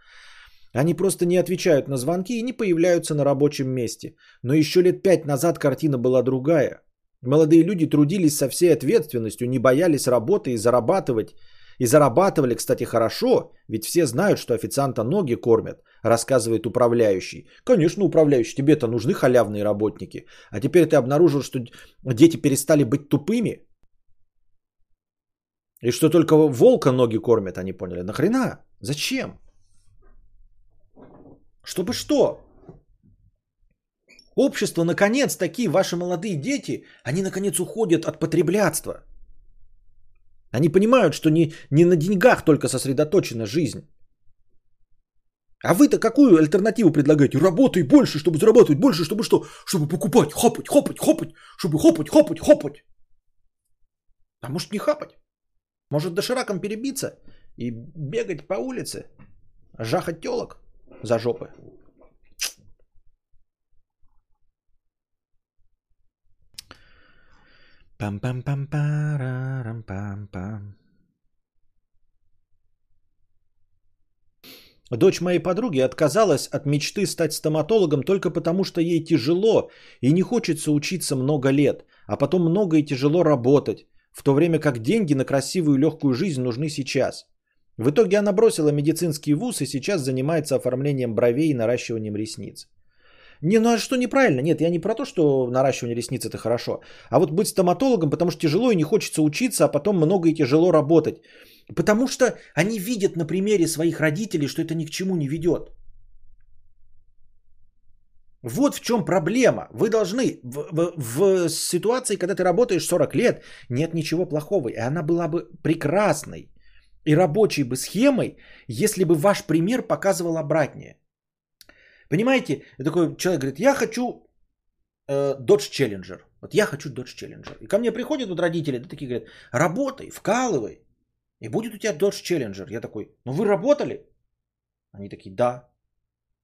Они просто не отвечают на звонки и не появляются на рабочем месте. Но еще лет пять назад картина была другая. Молодые люди трудились со всей ответственностью, не боялись работы и зарабатывать. И зарабатывали, кстати, хорошо, ведь все знают, что официанта ноги кормят, рассказывает управляющий. Конечно, управляющий, тебе-то нужны халявные работники. А теперь ты обнаружил, что дети перестали быть тупыми. И что только волка ноги кормят, они поняли. Нахрена? Зачем? Чтобы что? Общество, наконец, такие ваши молодые дети, они, наконец, уходят от потреблятства. Они понимают, что не, не на деньгах только сосредоточена жизнь. А вы-то какую альтернативу предлагаете? Работай больше, чтобы зарабатывать больше, чтобы что? Чтобы покупать, хопать, хопать, хопать, чтобы хопать, хопать, хопать. А может не хапать? Может дошираком перебиться и бегать по улице, жахать телок за жопы? Пам-пам-пам-парам-пам-пам. Дочь моей подруги отказалась от мечты стать стоматологом только потому, что ей тяжело и не хочется учиться много лет, а потом много и тяжело работать, в то время как деньги на красивую легкую жизнь нужны сейчас. В итоге она бросила медицинский вуз и сейчас занимается оформлением бровей и наращиванием ресниц. Не, ну а что неправильно? Нет, я не про то, что наращивание ресниц это хорошо. А вот быть стоматологом, потому что тяжело и не хочется учиться, а потом много и тяжело работать. Потому что они видят на примере своих родителей, что это ни к чему не ведет. Вот в чем проблема. Вы должны в, в, в ситуации, когда ты работаешь 40 лет, нет ничего плохого. И она была бы прекрасной и рабочей бы схемой, если бы ваш пример показывал обратнее. Понимаете, такой человек говорит, я хочу э, Dodge Challenger. Вот я хочу Dodge Challenger. И ко мне приходят вот родители, да такие говорят, работай, вкалывай. И будет у тебя Dodge Challenger. Я такой, ну вы работали? Они такие, да.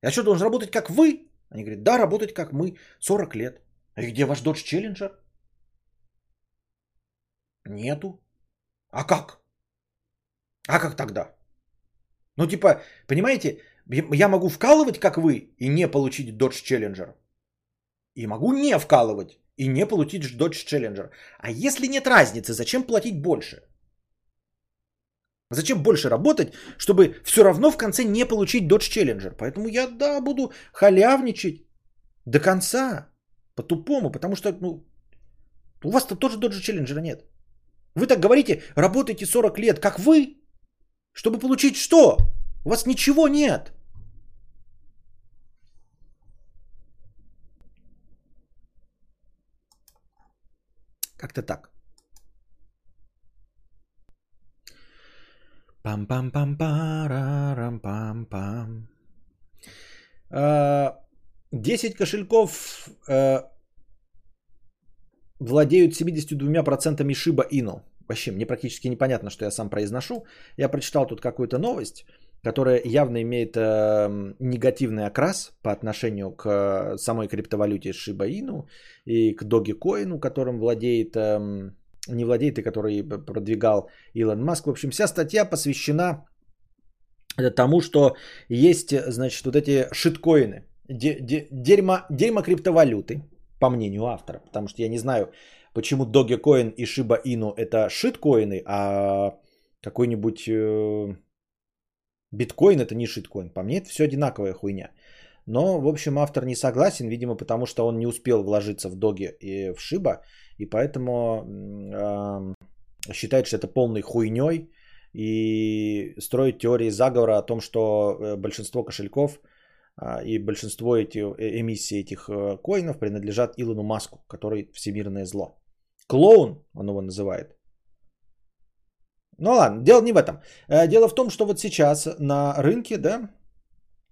Я что, должен работать как вы? Они говорят, да, работать как мы, 40 лет. А где ваш Dodge Challenger? Нету. А как? А как тогда? Ну типа, понимаете, я могу вкалывать, как вы, и не получить Dodge Challenger. И могу не вкалывать, и не получить Dodge Challenger. А если нет разницы, зачем платить больше? Зачем больше работать, чтобы все равно в конце не получить Dodge Challenger? Поэтому я, да, буду халявничать до конца, по-тупому, потому что, ну, у вас-то тоже Dodge Challenger нет. Вы так говорите, работаете 40 лет, как вы, чтобы получить что? У вас ничего нет. Как-то так. Пам-пам-пам-парам-пам-пам. 10 кошельков э, владеют 72% Шиба Ину. Вообще, мне практически непонятно, что я сам произношу. Я прочитал тут какую-то новость которая явно имеет э, негативный окрас по отношению к э, самой криптовалюте Inu и к Dogecoin, которым владеет, э, не владеет и который продвигал Илон Маск. В общем, вся статья посвящена тому, что есть, значит, вот эти шиткоины, де- де- дерьмо, дерьмо криптовалюты, по мнению автора, потому что я не знаю, почему Dogecoin и Inu это шиткоины, а какой-нибудь э, Биткоин это не шиткоин. По мне это все одинаковая хуйня. Но, в общем, автор не согласен, видимо, потому что он не успел вложиться в доги и в шиба, и поэтому э, считает, что это полной хуйней и строит теории заговора о том, что э, большинство кошельков э, и большинство эти, э, эмиссий этих э, коинов принадлежат Илону Маску, который всемирное зло. Клоун, он его называет. Ну ладно, дело не в этом. Э, дело в том, что вот сейчас на рынке, да,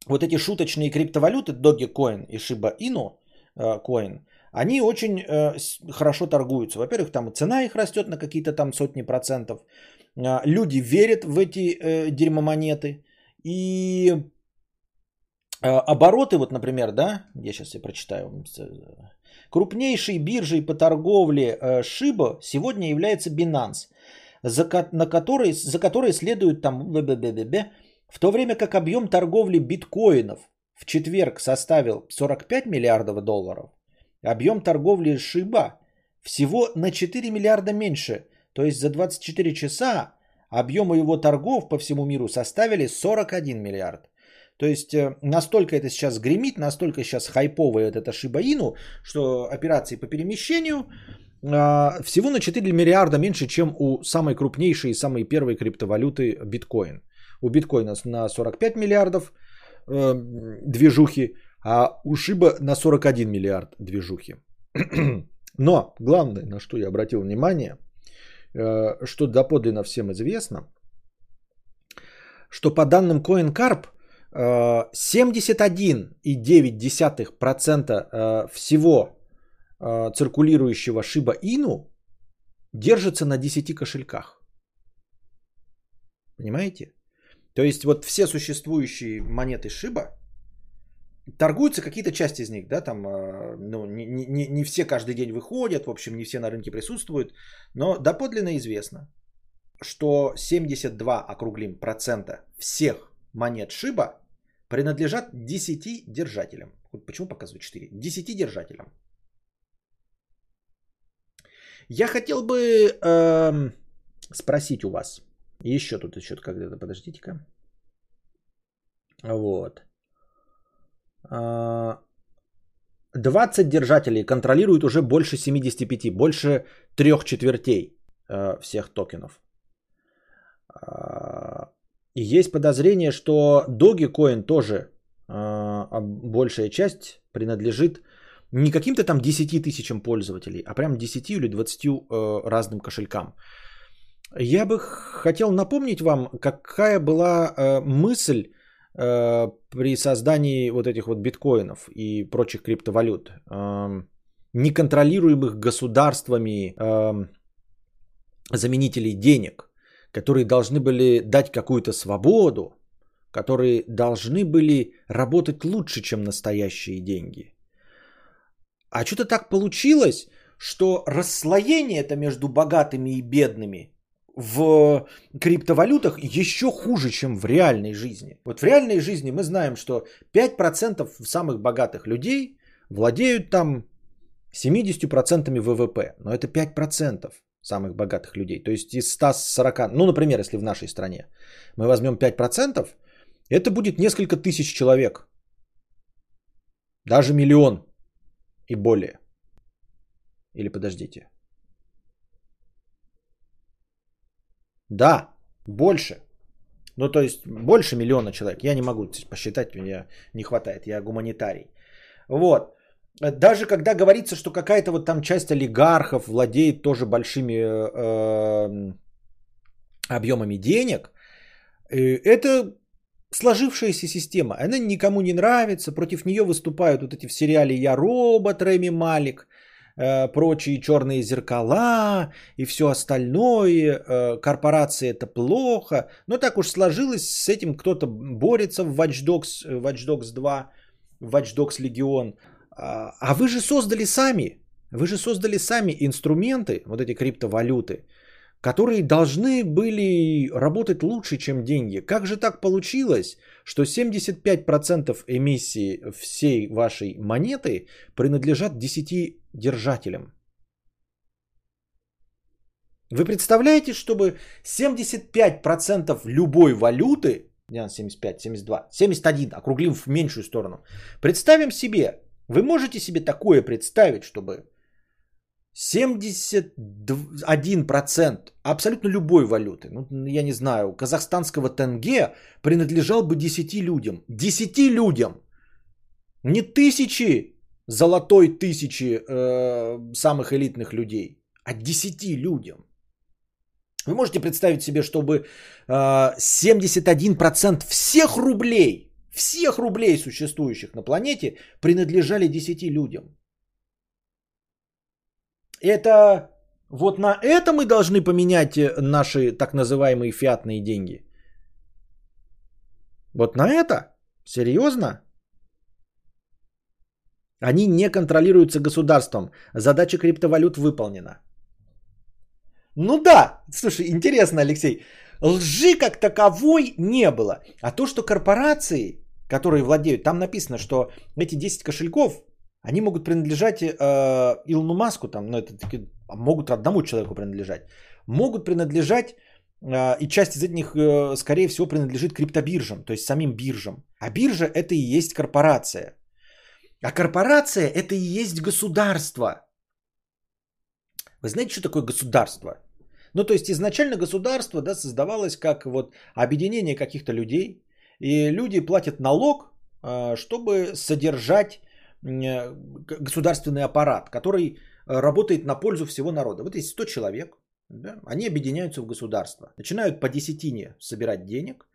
вот эти шуточные криптовалюты Dogecoin и Shiba Inu э, Coin, они очень э, хорошо торгуются. Во-первых, там цена их растет на какие-то там сотни процентов. Люди верят в эти дерьмомонеты. И обороты, вот, например, да, я сейчас я прочитаю. Крупнейшей биржей по торговле Шиба сегодня является Binance, за, на которой, за которой следует там в то время как объем торговли биткоинов в четверг составил 45 миллиардов долларов, объем торговли Шиба всего на 4 миллиарда меньше. То есть за 24 часа объемы его торгов по всему миру составили 41 миллиард. То есть э, настолько это сейчас гремит, настолько сейчас хайповая это Шибаину, что операции по перемещению всего на 4 миллиарда меньше, чем у самой крупнейшей и самой первой криптовалюты биткоин. У биткоина на 45 миллиардов э, движухи, а у Шиба на 41 миллиард движухи. Но главное, на что я обратил внимание, э, что доподлинно всем известно, что по данным CoinCarp 71,9% э, э, всего циркулирующего Шиба Ину держится на 10 кошельках. Понимаете? То есть вот все существующие монеты Шиба, торгуются какие-то части из них, да, там, а, ну, не, не, не все каждый день выходят, в общем, не все на рынке присутствуют, но доподлинно известно, что 72, округлим, процента всех монет Шиба принадлежат 10 держателям. Почему показываю 4? 10 держателям. Я хотел бы э, спросить у вас, еще тут еще когда-то, подождите-ка. Вот. 20 а, держателей контролируют уже больше 75, больше трех четвертей э, всех токенов. А, и есть подозрение, что Dogecoin тоже а, большая часть принадлежит не каким-то там 10 тысячам пользователей, а прям 10 или 20 э, разным кошелькам. Я бы хотел напомнить вам, какая была э, мысль э, при создании вот этих вот биткоинов и прочих криптовалют, неконтролируемых государствами заменителей денег, которые должны были дать какую-то свободу, которые должны были работать лучше, чем настоящие деньги. А что-то так получилось, что расслоение это между богатыми и бедными в криптовалютах еще хуже, чем в реальной жизни. Вот в реальной жизни мы знаем, что 5% самых богатых людей владеют там 70% ВВП. Но это 5% самых богатых людей. То есть из 140, ну, например, если в нашей стране мы возьмем 5%, это будет несколько тысяч человек. Даже миллион и более. Или подождите. Да, больше. Ну, то есть больше миллиона человек. Я не могу посчитать, мне не хватает. Я гуманитарий. Вот. Даже когда говорится, что какая-то вот там часть олигархов владеет тоже большими э, объемами денег, э, это сложившаяся система. Она никому не нравится. Против нее выступают вот эти в сериале «Я робот» Рэми Малик – Э, прочие черные зеркала и все остальное, э, корпорации это плохо. Но так уж сложилось, с этим кто-то борется в Watch Dogs, э, Watch Dogs 2, Watch Dogs Legion. А, а вы же создали сами, вы же создали сами инструменты, вот эти криптовалюты, которые должны были работать лучше, чем деньги. Как же так получилось, что 75% эмиссии всей вашей монеты принадлежат 10 держателям? Вы представляете, чтобы 75% любой валюты, не 75, 72, 71, округлим в меньшую сторону. Представим себе, вы можете себе такое представить, чтобы 71% абсолютно любой валюты, ну, я не знаю, казахстанского тенге принадлежал бы 10 людям. 10 людям! Не тысячи, золотой тысячи э, самых элитных людей, а 10 людям. Вы можете представить себе, чтобы э, 71% всех рублей, всех рублей, существующих на планете, принадлежали 10 людям. Это вот на это мы должны поменять э, наши так называемые фиатные деньги. Вот на это? Серьезно? Они не контролируются государством. Задача криптовалют выполнена. Ну да, слушай, интересно, Алексей. Лжи как таковой не было. А то, что корпорации, которые владеют, там написано, что эти 10 кошельков, они могут принадлежать э, Илону Маску, там, ну, это таки, могут одному человеку принадлежать. Могут принадлежать, э, и часть из них, э, скорее всего, принадлежит криптобиржам, то есть самим биржам. А биржа это и есть корпорация. А корпорация это и есть государство. Вы знаете, что такое государство? Ну, то есть изначально государство да, создавалось как вот объединение каких-то людей, и люди платят налог, э, чтобы содержать государственный аппарат, который работает на пользу всего народа. Вот есть 100 человек, да, они объединяются в государство, начинают по десятине собирать денег,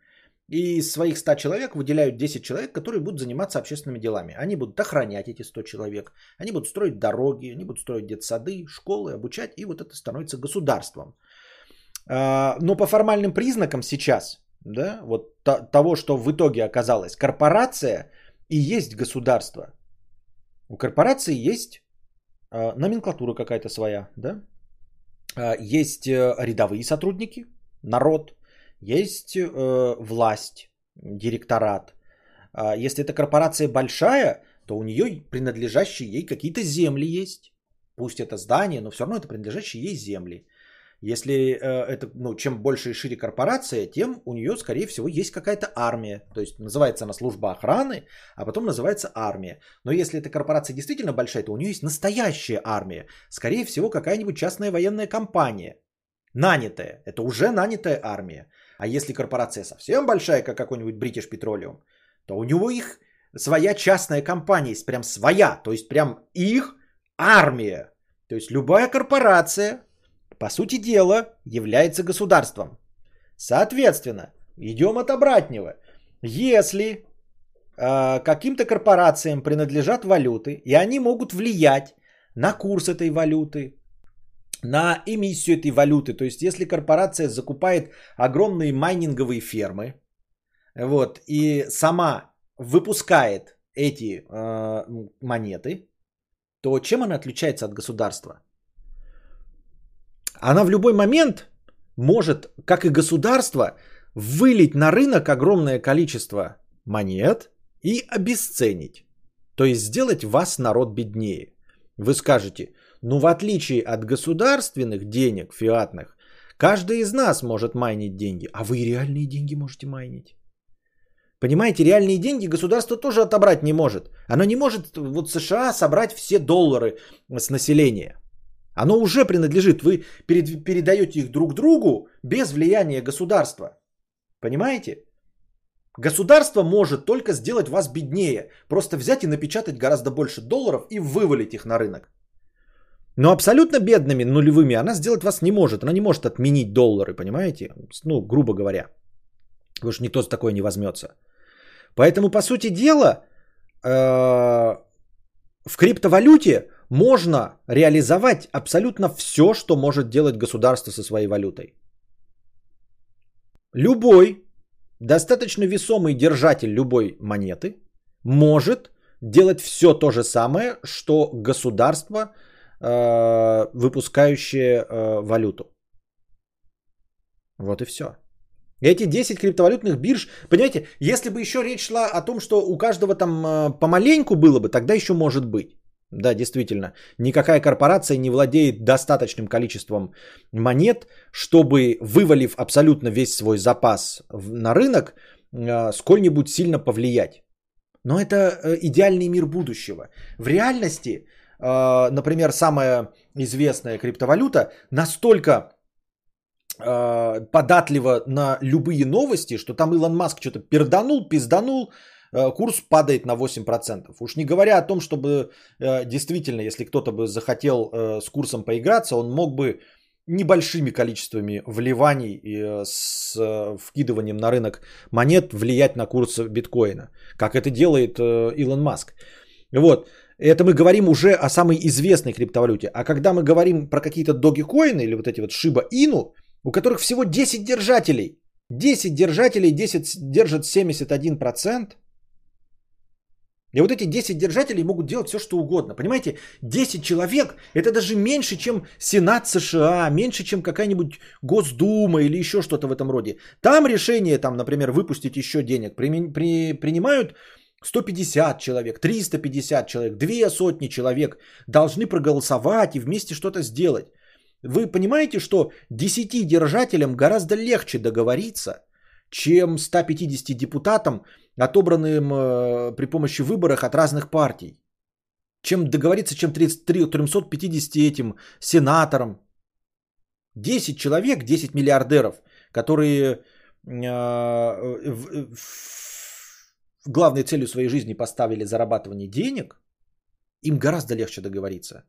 и из своих 100 человек выделяют 10 человек, которые будут заниматься общественными делами. Они будут охранять эти 100 человек, они будут строить дороги, они будут строить детсады, школы, обучать, и вот это становится государством. А, но по формальным признакам сейчас, да, вот того, что в итоге оказалось, корпорация и есть государство. У корпорации есть а, номенклатура какая-то своя, да, а, есть э, рядовые сотрудники, народ, есть э, власть, директорат. Если эта корпорация большая, то у нее принадлежащие ей какие-то земли есть. Пусть это здание, но все равно это принадлежащие ей земли. Если э, это, ну, чем больше и шире корпорация, тем у нее, скорее всего, есть какая-то армия. То есть называется она служба охраны, а потом называется армия. Но если эта корпорация действительно большая, то у нее есть настоящая армия. Скорее всего, какая-нибудь частная военная компания. Нанятая. Это уже нанятая армия. А если корпорация совсем большая, как какой-нибудь British Petroleum, то у него их своя частная компания прям своя, то есть прям их армия. То есть любая корпорация по сути дела, является государством. Соответственно, идем от обратного. Если э, каким-то корпорациям принадлежат валюты, и они могут влиять на курс этой валюты, на эмиссию этой валюты, то есть если корпорация закупает огромные майнинговые фермы, вот, и сама выпускает эти э, монеты, то чем она отличается от государства? Она в любой момент может, как и государство, вылить на рынок огромное количество монет и обесценить. То есть сделать вас, народ, беднее. Вы скажете, ну в отличие от государственных денег, фиатных, каждый из нас может майнить деньги, а вы реальные деньги можете майнить. Понимаете, реальные деньги государство тоже отобрать не может. Оно не может вот США собрать все доллары с населения. Оно уже принадлежит. Вы передаете их друг другу без влияния государства. Понимаете? Государство может только сделать вас беднее. Просто взять и напечатать гораздо больше долларов и вывалить их на рынок. Но абсолютно бедными, нулевыми она сделать вас не может. Она не может отменить доллары, понимаете? Ну, грубо говоря. Потому что никто с такое не возьмется. Поэтому, по сути дела, э, в криптовалюте можно реализовать абсолютно все, что может делать государство со своей валютой. Любой достаточно весомый держатель любой монеты может делать все то же самое, что государство, э, выпускающее э, валюту. Вот и все. Эти 10 криптовалютных бирж, понимаете, если бы еще речь шла о том, что у каждого там э, помаленьку было бы, тогда еще может быть. Да, действительно. Никакая корпорация не владеет достаточным количеством монет, чтобы, вывалив абсолютно весь свой запас на рынок, а, сколь-нибудь сильно повлиять. Но это э, идеальный мир будущего. В реальности, а, например, самая известная криптовалюта настолько податлива на любые новости, что там Илон Маск что-то перданул, пизданул, Э, курс падает на 8%. Уж не говоря о том, чтобы э, действительно, если кто-то бы захотел э, с курсом поиграться, он мог бы небольшими количествами вливаний с вкидыванием на рынок монет влиять на курс биткоина, как это делает Илон Маск. Вот. это мы говорим уже о самой известной криптовалюте. А когда мы говорим про какие-то доги-коины или вот эти вот Шиба Ину, у которых всего 10 держателей, 10 держателей 10 держат 71%, и вот эти 10 держателей могут делать все, что угодно. Понимаете, 10 человек – это даже меньше, чем Сенат США, меньше, чем какая-нибудь Госдума или еще что-то в этом роде. Там решение, там, например, выпустить еще денег при, при, принимают 150 человек, 350 человек, две сотни человек должны проголосовать и вместе что-то сделать. Вы понимаете, что 10 держателям гораздо легче договориться, чем 150 депутатам, отобранным э, при помощи выборов от разных партий. Чем договориться, чем 33, 350 этим сенаторам. 10 человек, 10 миллиардеров, которые э, в, главной целью своей жизни поставили зарабатывание денег, им гораздо легче договориться.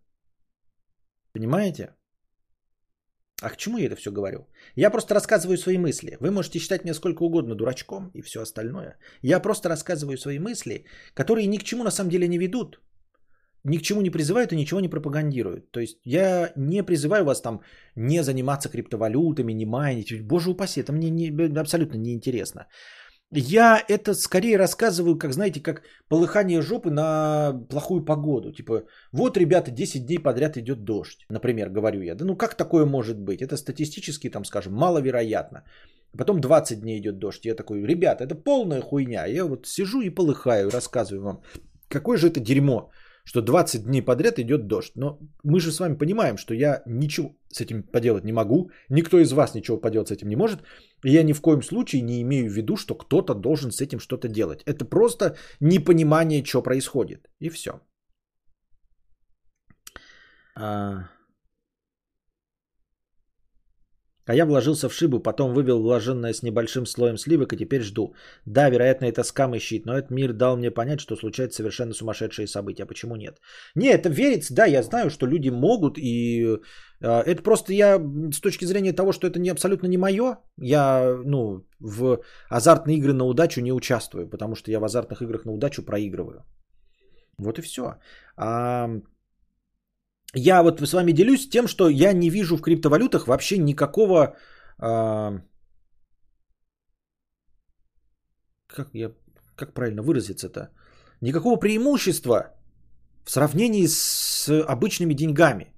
Понимаете? А к чему я это все говорю? Я просто рассказываю свои мысли. Вы можете считать меня сколько угодно дурачком и все остальное. Я просто рассказываю свои мысли, которые ни к чему на самом деле не ведут. Ни к чему не призывают и ничего не пропагандируют. То есть я не призываю вас там не заниматься криптовалютами, не майнить. Боже упаси, это мне не, абсолютно неинтересно. Я это скорее рассказываю, как, знаете, как полыхание жопы на плохую погоду. Типа, вот, ребята, 10 дней подряд идет дождь, например, говорю я. Да ну как такое может быть? Это статистически, там, скажем, маловероятно. Потом 20 дней идет дождь. Я такой, ребята, это полная хуйня. Я вот сижу и полыхаю, рассказываю вам, какое же это дерьмо что 20 дней подряд идет дождь. Но мы же с вами понимаем, что я ничего с этим поделать не могу, никто из вас ничего поделать с этим не может, и я ни в коем случае не имею в виду, что кто-то должен с этим что-то делать. Это просто непонимание, что происходит, и все. А... А я вложился в шибу, потом вывел вложенное с небольшим слоем сливок и теперь жду. Да, вероятно, это скам и щит, но этот мир дал мне понять, что случаются совершенно сумасшедшие события. Почему нет? Не, это верится, да, я знаю, что люди могут, и э, это просто я с точки зрения того, что это не абсолютно не мое, я, ну, в азартные игры на удачу не участвую, потому что я в азартных играх на удачу проигрываю. Вот и все. А я вот с вами делюсь тем, что я не вижу в криптовалютах вообще никакого... Э, как, я, как правильно выразиться-то? Никакого преимущества в сравнении с обычными деньгами.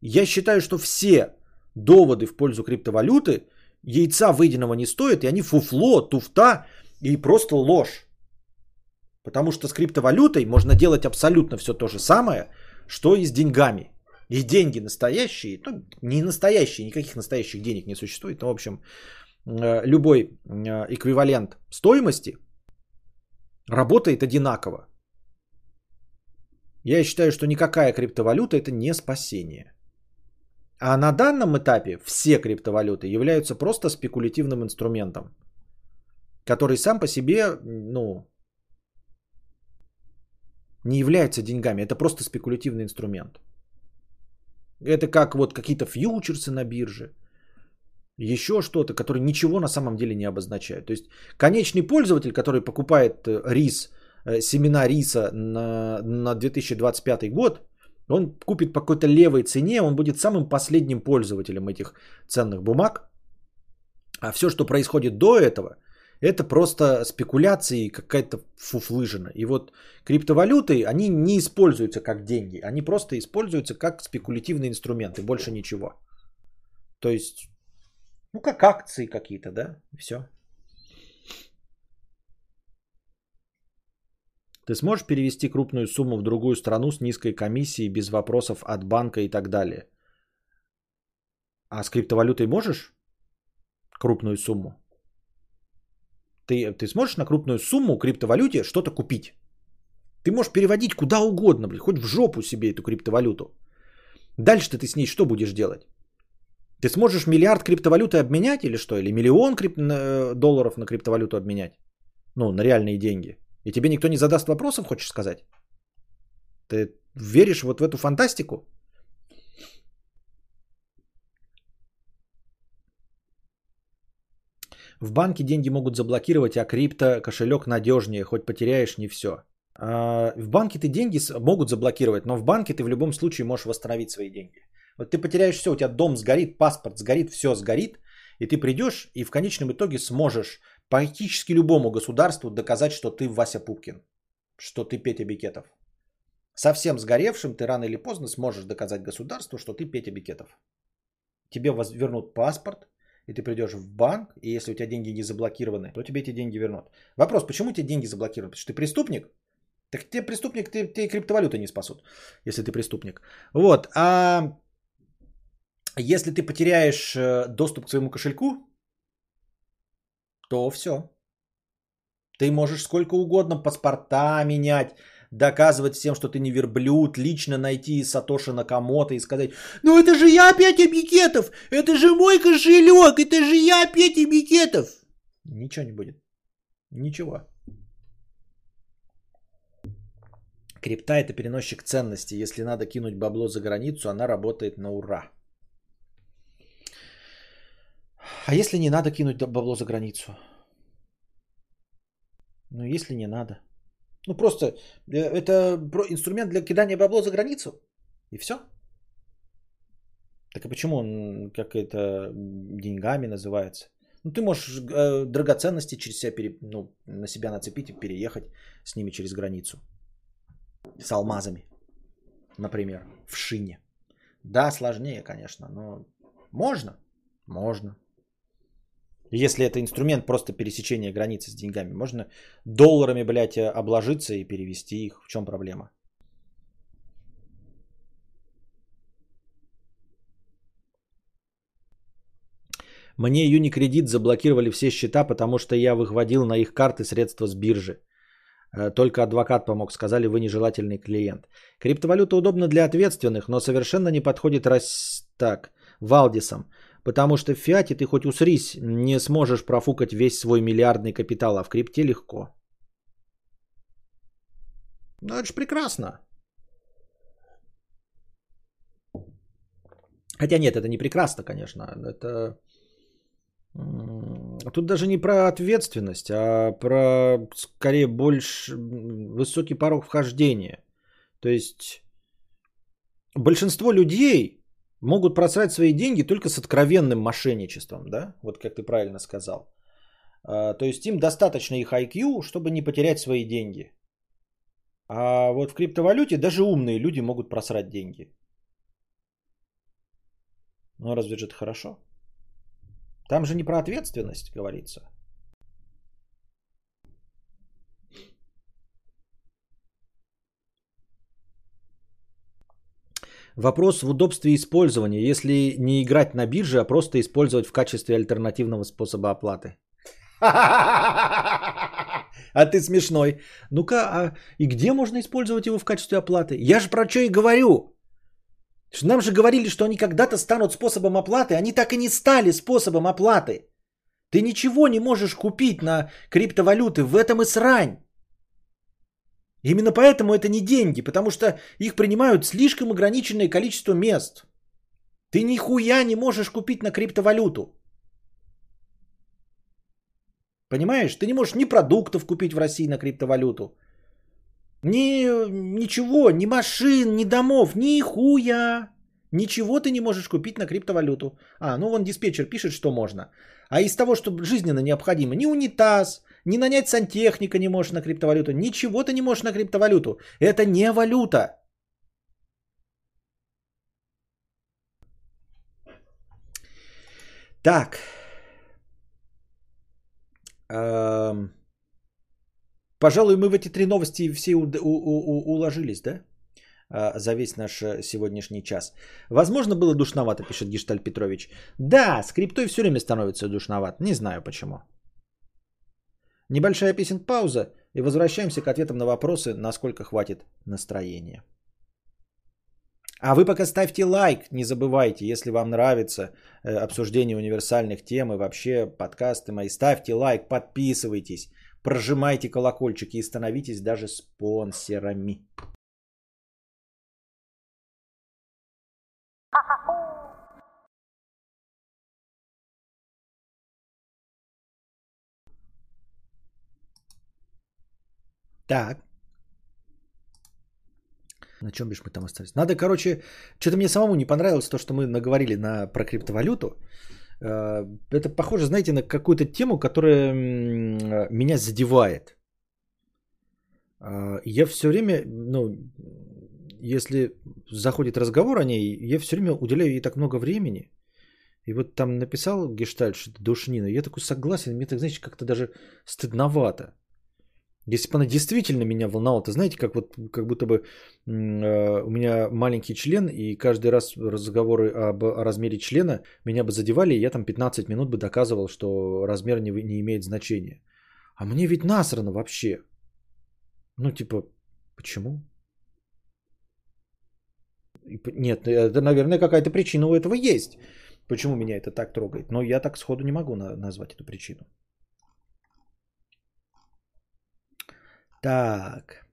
Я считаю, что все доводы в пользу криптовалюты яйца выеденного не стоят, и они фуфло, туфта и просто ложь. Потому что с криптовалютой можно делать абсолютно все то же самое, что и с деньгами. И деньги настоящие, ну, не настоящие, никаких настоящих денег не существует, но, в общем, э, любой э, эквивалент стоимости работает одинаково. Я считаю, что никакая криптовалюта это не спасение. А на данном этапе все криптовалюты являются просто спекулятивным инструментом, который сам по себе, ну, не является деньгами. Это просто спекулятивный инструмент. Это как вот какие-то фьючерсы на бирже, еще что-то, которые ничего на самом деле не обозначают. То есть конечный пользователь, который покупает э, рис, э, семена риса на, на 2025 год, он купит по какой-то левой цене, он будет самым последним пользователем этих ценных бумаг. А все, что происходит до этого, это просто спекуляции, какая-то фуфлыжина. И вот криптовалюты, они не используются как деньги, они просто используются как спекулятивные инструменты, больше ничего. То есть, ну как акции какие-то, да, все. Ты сможешь перевести крупную сумму в другую страну с низкой комиссией, без вопросов от банка и так далее? А с криптовалютой можешь крупную сумму? Ты, ты сможешь на крупную сумму криптовалюте что-то купить. Ты можешь переводить куда угодно, блин, хоть в жопу себе эту криптовалюту. Дальше ты с ней что будешь делать? Ты сможешь миллиард криптовалюты обменять или что? Или миллион крип... Э, долларов на криптовалюту обменять? Ну, на реальные деньги. И тебе никто не задаст вопросов, хочешь сказать? Ты веришь вот в эту фантастику? В банке деньги могут заблокировать, а крипто кошелек надежнее, хоть потеряешь не все. А, в банке ты деньги могут заблокировать, но в банке ты в любом случае можешь восстановить свои деньги. Вот ты потеряешь все, у тебя дом сгорит, паспорт сгорит, все сгорит, и ты придешь и в конечном итоге сможешь практически любому государству доказать, что ты Вася Пупкин, что ты Петя Бикетов. Совсем сгоревшим ты рано или поздно сможешь доказать государству, что ты Петя Бикетов. Тебе вернут паспорт, и ты придешь в банк, и если у тебя деньги не заблокированы, то тебе эти деньги вернут. Вопрос, почему тебе деньги заблокированы? Потому что ты преступник? Так тебе преступник, ты, ты криптовалюты не спасут, если ты преступник. Вот, а если ты потеряешь э, доступ к своему кошельку, то все. Ты можешь сколько угодно паспорта менять, доказывать всем, что ты не верблюд, лично найти Сатоши Накамото и сказать, ну это же я, Петя Бикетов, это же мой кошелек, это же я, Петя Бикетов. Ничего не будет. Ничего. Крипта это переносчик ценности. Если надо кинуть бабло за границу, она работает на ура. А если не надо кинуть бабло за границу? Ну, если не надо. Ну, просто э, это инструмент для кидания бабло за границу. И все. Так а почему он как это деньгами называется? Ну, ты можешь э, драгоценности через себя пере, ну, на себя нацепить и переехать с ними через границу. С алмазами, например, в шине. Да, сложнее, конечно, но можно. Можно. Если это инструмент просто пересечения границы с деньгами, можно долларами, блядь, обложиться и перевести их. В чем проблема? Мне Юникредит заблокировали все счета, потому что я выводил на их карты средства с биржи. Э, только адвокат помог, сказали, вы нежелательный клиент. Криптовалюта удобна для ответственных, но совершенно не подходит раз так, Валдисом. Потому что в фиате ты хоть усрись, не сможешь профукать весь свой миллиардный капитал, а в крипте легко. Ну это же прекрасно. Хотя нет, это не прекрасно, конечно. Это... Тут даже не про ответственность, а про скорее больше высокий порог вхождения. То есть большинство людей могут просрать свои деньги только с откровенным мошенничеством, да? Вот как ты правильно сказал. А, то есть им достаточно их IQ, чтобы не потерять свои деньги. А вот в криптовалюте даже умные люди могут просрать деньги. Ну разве же это хорошо? Там же не про ответственность говорится. Вопрос в удобстве использования, если не играть на бирже, а просто использовать в качестве альтернативного способа оплаты. А ты смешной. Ну-ка, а и где можно использовать его в качестве оплаты? Я же про что и говорю. Нам же говорили, что они когда-то станут способом оплаты. Они так и не стали способом оплаты. Ты ничего не можешь купить на криптовалюты. В этом и срань. Именно поэтому это не деньги, потому что их принимают слишком ограниченное количество мест. Ты нихуя не можешь купить на криптовалюту. Понимаешь? Ты не можешь ни продуктов купить в России на криптовалюту. Ни ничего, ни машин, ни домов, ни хуя. Ничего ты не можешь купить на криптовалюту. А, ну вон диспетчер пишет, что можно. А из того, что жизненно необходимо, ни унитаз, ни нанять сантехника не можешь на криптовалюту. Ничего ты не можешь на криптовалюту. Это не валюта. Так. Эм... Пожалуй, мы в эти три новости все уложились, да? А, за весь наш э, сегодняшний час. Возможно, было душновато, пишет Гешталь Петрович. Да, с криптой все время становится душновато. Не знаю почему. Небольшая песен пауза и возвращаемся к ответам на вопросы, насколько хватит настроения. А вы пока ставьте лайк, не забывайте, если вам нравится э, обсуждение универсальных тем и вообще подкасты мои, ставьте лайк, подписывайтесь, прожимайте колокольчики и становитесь даже спонсорами. Так. На чем бишь мы там остались? Надо, короче, что-то мне самому не понравилось то, что мы наговорили на, про криптовалюту. Э, это похоже, знаете, на какую-то тему, которая меня задевает. Э, я все время, ну, если заходит разговор о ней, я все время уделяю ей так много времени. И вот там написал гештальт, что это душнина. Я такой согласен, мне так, знаете, как-то даже стыдновато. Если бы она действительно меня волновала, то знаете, как вот как будто бы э, у меня маленький член, и каждый раз разговоры об о размере члена меня бы задевали, и я там 15 минут бы доказывал, что размер не, не имеет значения. А мне ведь насрано вообще. Ну, типа, почему? Нет, это, наверное, какая-то причина у этого есть. Почему меня это так трогает? Но я так сходу не могу на- назвать эту причину. Так.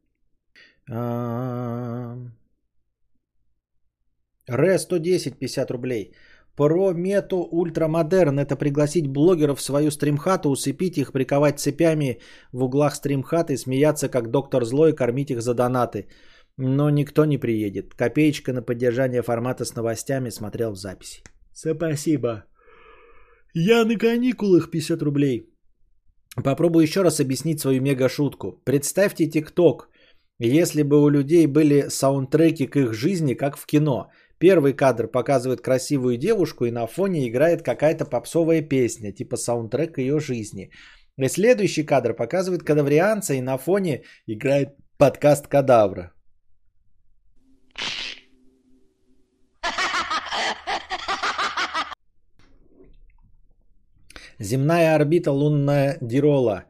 Ре 110, 50 рублей. Про мету ультрамодерн это пригласить блогеров в свою стримхату, усыпить их, приковать цепями в углах стримхаты, смеяться как доктор злой, кормить их за донаты. Но никто не приедет. Копеечка на поддержание формата с новостями смотрел в записи. Спасибо. Я на каникулах 50 рублей. Попробую еще раз объяснить свою мега-шутку. Представьте ТикТок, если бы у людей были саундтреки к их жизни, как в кино. Первый кадр показывает красивую девушку, и на фоне играет какая-то попсовая песня, типа саундтрек ее жизни. И следующий кадр показывает кадаврианца, и на фоне играет подкаст Кадавра. Земная орбита лунная Дирола.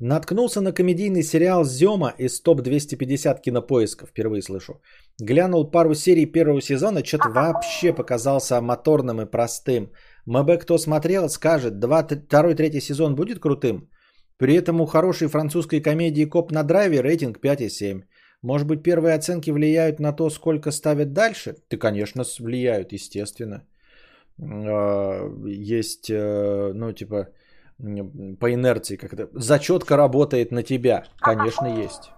Наткнулся на комедийный сериал «Зема» из топ-250 кинопоиска. Впервые слышу. Глянул пару серий первого сезона, что-то вообще показался моторным и простым. МБ кто смотрел, скажет, два, второй, третий сезон будет крутым? При этом у хорошей французской комедии «Коп на драйве» рейтинг 5,7. Может быть, первые оценки влияют на то, сколько ставят дальше? Ты, конечно, влияют, естественно. А, есть, э, ну, типа, по инерции как-то. Зачетка работает на тебя. Конечно, есть.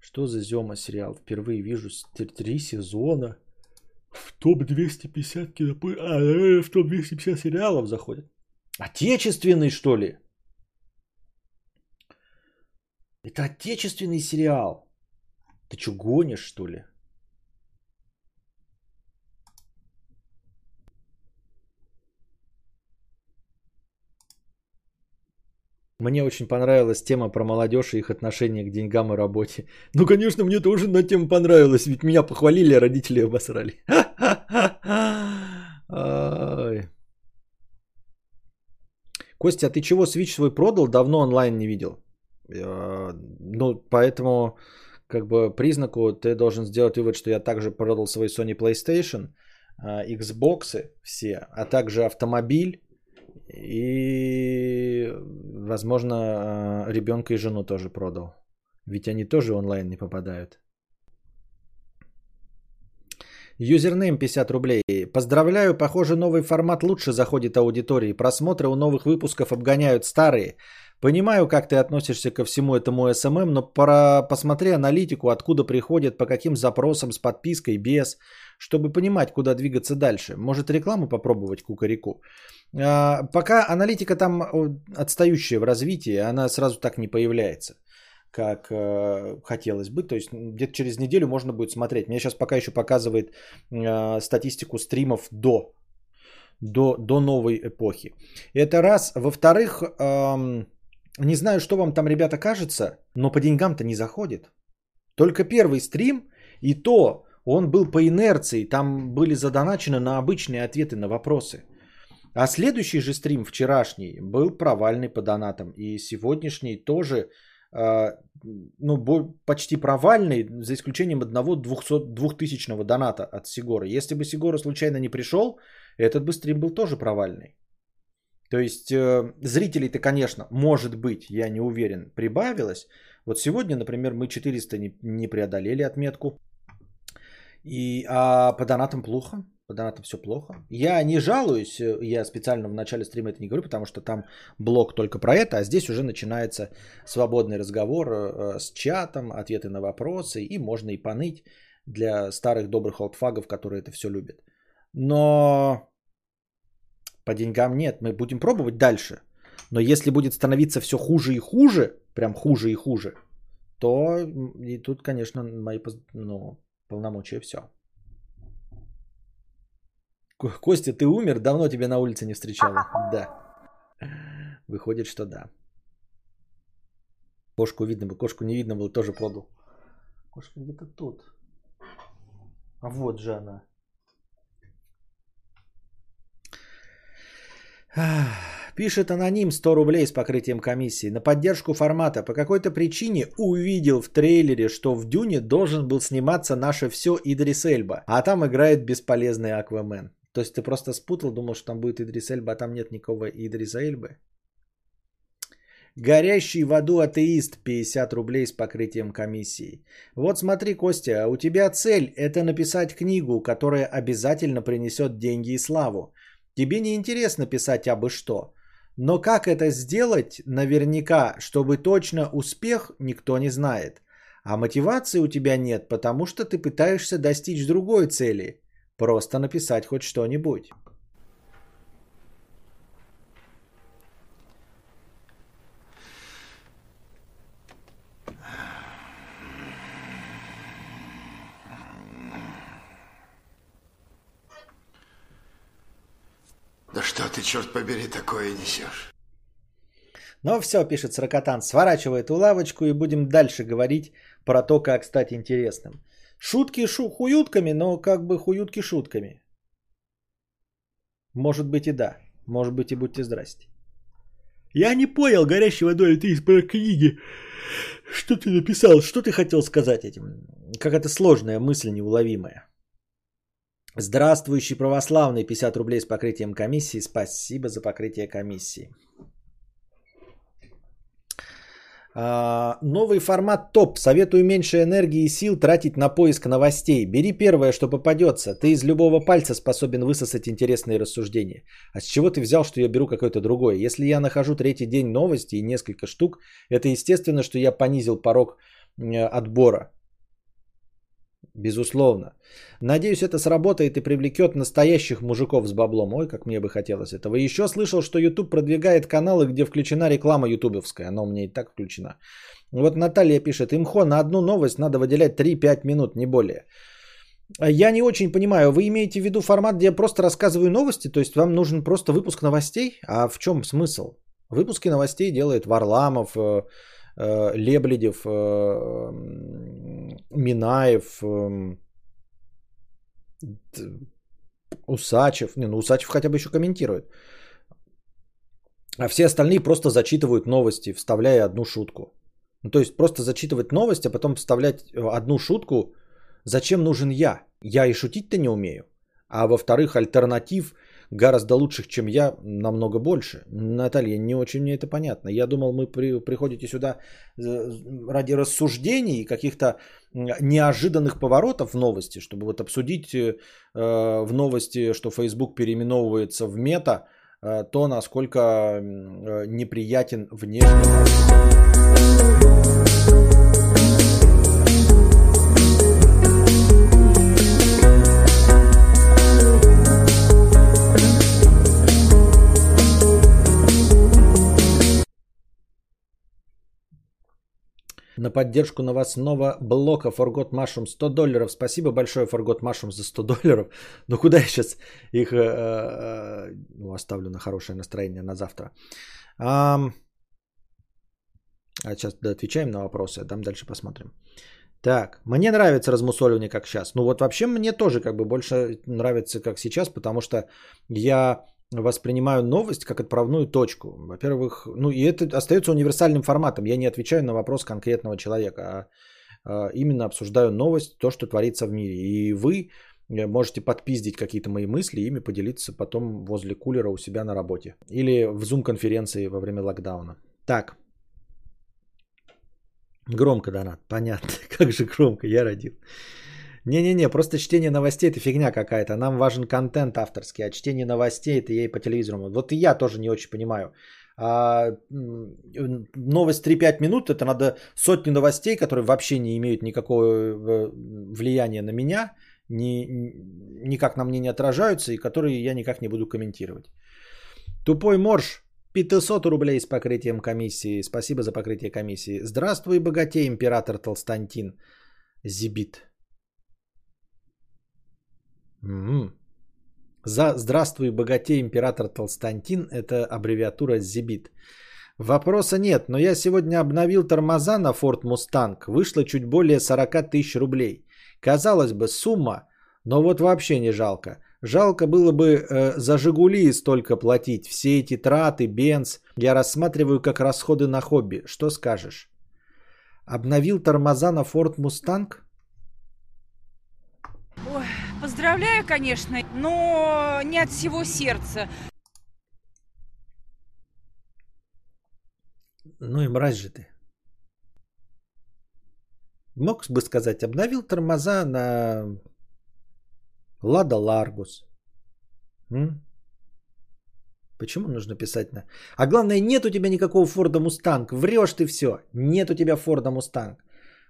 Что за Зема сериал? Впервые вижу три сезона. В топ-250 кинопы... А, э, в топ-250 сериалов заходят. Отечественный, что ли? Это отечественный сериал. Ты что, гонишь, что ли? Мне очень понравилась тема про молодежь и их отношение к деньгам и работе. Ну, конечно, мне тоже на тему понравилась, ведь меня похвалили, а родители обосрали. Костя, а ты чего Switch свой продал? Давно онлайн не видел. Ну, поэтому, как бы, признаку ты должен сделать вывод, что я также продал свой Sony PlayStation, э, Xbox все, а также автомобиль, и, возможно, э, ребенка и жену тоже продал. Ведь они тоже онлайн не попадают. Юзернейм 50 рублей. Поздравляю, похоже, новый формат лучше заходит аудитории. Просмотры у новых выпусков обгоняют старые. Понимаю, как ты относишься ко всему этому SMM, но пора посмотри аналитику, откуда приходят, по каким запросам, с подпиской, без, чтобы понимать, куда двигаться дальше. Может рекламу попробовать кукареку? А, пока аналитика там отстающая в развитии, она сразу так не появляется, как э, хотелось бы. То есть где-то через неделю можно будет смотреть. Мне сейчас пока еще показывает э, статистику стримов до, до, до новой эпохи. Это раз. Во-вторых, эм, не знаю, что вам там, ребята, кажется, но по деньгам-то не заходит. Только первый стрим, и то он был по инерции, там были задоначены на обычные ответы на вопросы. А следующий же стрим, вчерашний, был провальный по донатам. И сегодняшний тоже э, ну, почти провальный, за исключением одного 200, 2000 доната от Сигора. Если бы Сигора случайно не пришел, этот бы стрим был тоже провальный. То есть э, зрителей-то, конечно, может быть, я не уверен, прибавилось. Вот сегодня, например, мы 400 не, не преодолели отметку. И, а по донатам плохо. по донатам все плохо. Я не жалуюсь, э, я специально в начале стрима это не говорю, потому что там блог только про это, а здесь уже начинается свободный разговор э, с чатом, ответы на вопросы, и можно и поныть для старых добрых олдфагов, которые это все любят. Но по деньгам нет, мы будем пробовать дальше. Но если будет становиться все хуже и хуже, прям хуже и хуже, то и тут, конечно, мои ну, полномочия все. Костя, ты умер? Давно тебя на улице не встречала. Да. Выходит, что да. Кошку видно было, кошку не видно было, тоже продал. Кошка где-то тут. А вот же она. Пишет аноним 100 рублей с покрытием комиссии. На поддержку формата. По какой-то причине увидел в трейлере, что в Дюне должен был сниматься наше все Идрис Эльба. А там играет бесполезный Аквамен. То есть ты просто спутал, думал, что там будет Идрис Эльба, а там нет никакого Идриса Эльбы? Горящий в аду атеист 50 рублей с покрытием комиссии. Вот смотри, Костя, у тебя цель это написать книгу, которая обязательно принесет деньги и славу. Тебе не интересно писать абы что. Но как это сделать наверняка, чтобы точно успех никто не знает. А мотивации у тебя нет, потому что ты пытаешься достичь другой цели. Просто написать хоть что-нибудь. Да что ты, черт побери, такое несешь? Ну все, пишет Сракотан, сворачивай эту лавочку и будем дальше говорить про то, как стать интересным. Шутки шу хуютками, но как бы хуютки шутками. Может быть и да. Может быть и будьте здрасте. Я не понял, горящей водой ты из книги. Что ты написал? Что ты хотел сказать этим? Какая-то сложная мысль неуловимая. Здравствующий православный, 50 рублей с покрытием комиссии. Спасибо за покрытие комиссии. А, новый формат топ. Советую меньше энергии и сил тратить на поиск новостей. Бери первое, что попадется. Ты из любого пальца способен высосать интересные рассуждения. А с чего ты взял, что я беру какое-то другое? Если я нахожу третий день новости и несколько штук, это естественно, что я понизил порог отбора. Безусловно. Надеюсь, это сработает и привлекет настоящих мужиков с баблом. Ой, как мне бы хотелось этого. Еще слышал, что YouTube продвигает каналы, где включена реклама ютубовская. Она у меня и так включена. Вот Наталья пишет, имхо на одну новость надо выделять 3-5 минут, не более. Я не очень понимаю, вы имеете в виду формат, где я просто рассказываю новости, то есть вам нужен просто выпуск новостей? А в чем смысл? Выпуски новостей делает Варламов, э, Лебледев, э, Минаев, эм, Усачев. Не, ну Усачев хотя бы еще комментирует. А все остальные просто зачитывают новости, вставляя одну шутку. Ну, то есть просто зачитывать новости, а потом вставлять э, одну шутку. Зачем нужен я? Я и шутить-то не умею. А во-вторых, альтернатив – гораздо лучших, чем я, намного больше. Наталья, не очень мне это понятно. Я думал, мы при, приходите сюда э, ради рассуждений, каких-то неожиданных поворотов в новости, чтобы вот обсудить э, в новости, что Facebook переименовывается в мета, э, то, насколько э, неприятен внешний на поддержку новостного блока Forgot Mushroom 100 долларов. Спасибо большое Forgot Mushroom за 100 долларов. Но куда я сейчас их э, э, ну, оставлю на хорошее настроение на завтра. А, а сейчас отвечаем на вопросы, а там дальше посмотрим. Так, мне нравится размусоливание как сейчас. Ну вот вообще мне тоже как бы больше нравится как сейчас, потому что я воспринимаю новость как отправную точку. Во-первых, ну и это остается универсальным форматом. Я не отвечаю на вопрос конкретного человека, а, а именно обсуждаю новость, то, что творится в мире. И вы э, можете подпиздить какие-то мои мысли и ими поделиться потом возле кулера у себя на работе. Или в зум-конференции во время локдауна. Так. Громко донат. Понятно. Как же громко. Я родил. Не-не-не, просто чтение новостей это фигня какая-то. Нам важен контент авторский, а чтение новостей это ей по телевизору. Вот и я тоже не очень понимаю. А, новость 3-5 минут, это надо сотни новостей, которые вообще не имеют никакого э, влияния на меня, ни, никак на мне не отражаются и которые я никак не буду комментировать. Тупой морж, 500 рублей с покрытием комиссии. Спасибо за покрытие комиссии. Здравствуй, богатей, император Толстантин. Зибит. М-м. За «Здравствуй, богатей, император Толстантин» – это аббревиатура «Зибит». Вопроса нет, но я сегодня обновил тормоза на Ford Mustang. Вышло чуть более 40 тысяч рублей. Казалось бы, сумма, но вот вообще не жалко. Жалко было бы э, за «Жигули» столько платить. Все эти траты, бенз. Я рассматриваю как расходы на хобби. Что скажешь? Обновил тормоза на Ford Mustang? Поздравляю, конечно, но не от всего сердца. Ну и мразь же ты. Мог бы сказать, обновил тормоза на Лада Ларгус. Почему нужно писать на... А главное, нет у тебя никакого Форда Мустанг. Врешь ты все. Нет у тебя Форда Мустанг.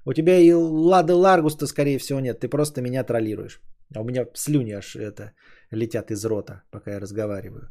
У тебя и Лады Ларгуса, скорее всего, нет. Ты просто меня троллируешь. А у меня слюни аж это летят из рота, пока я разговариваю.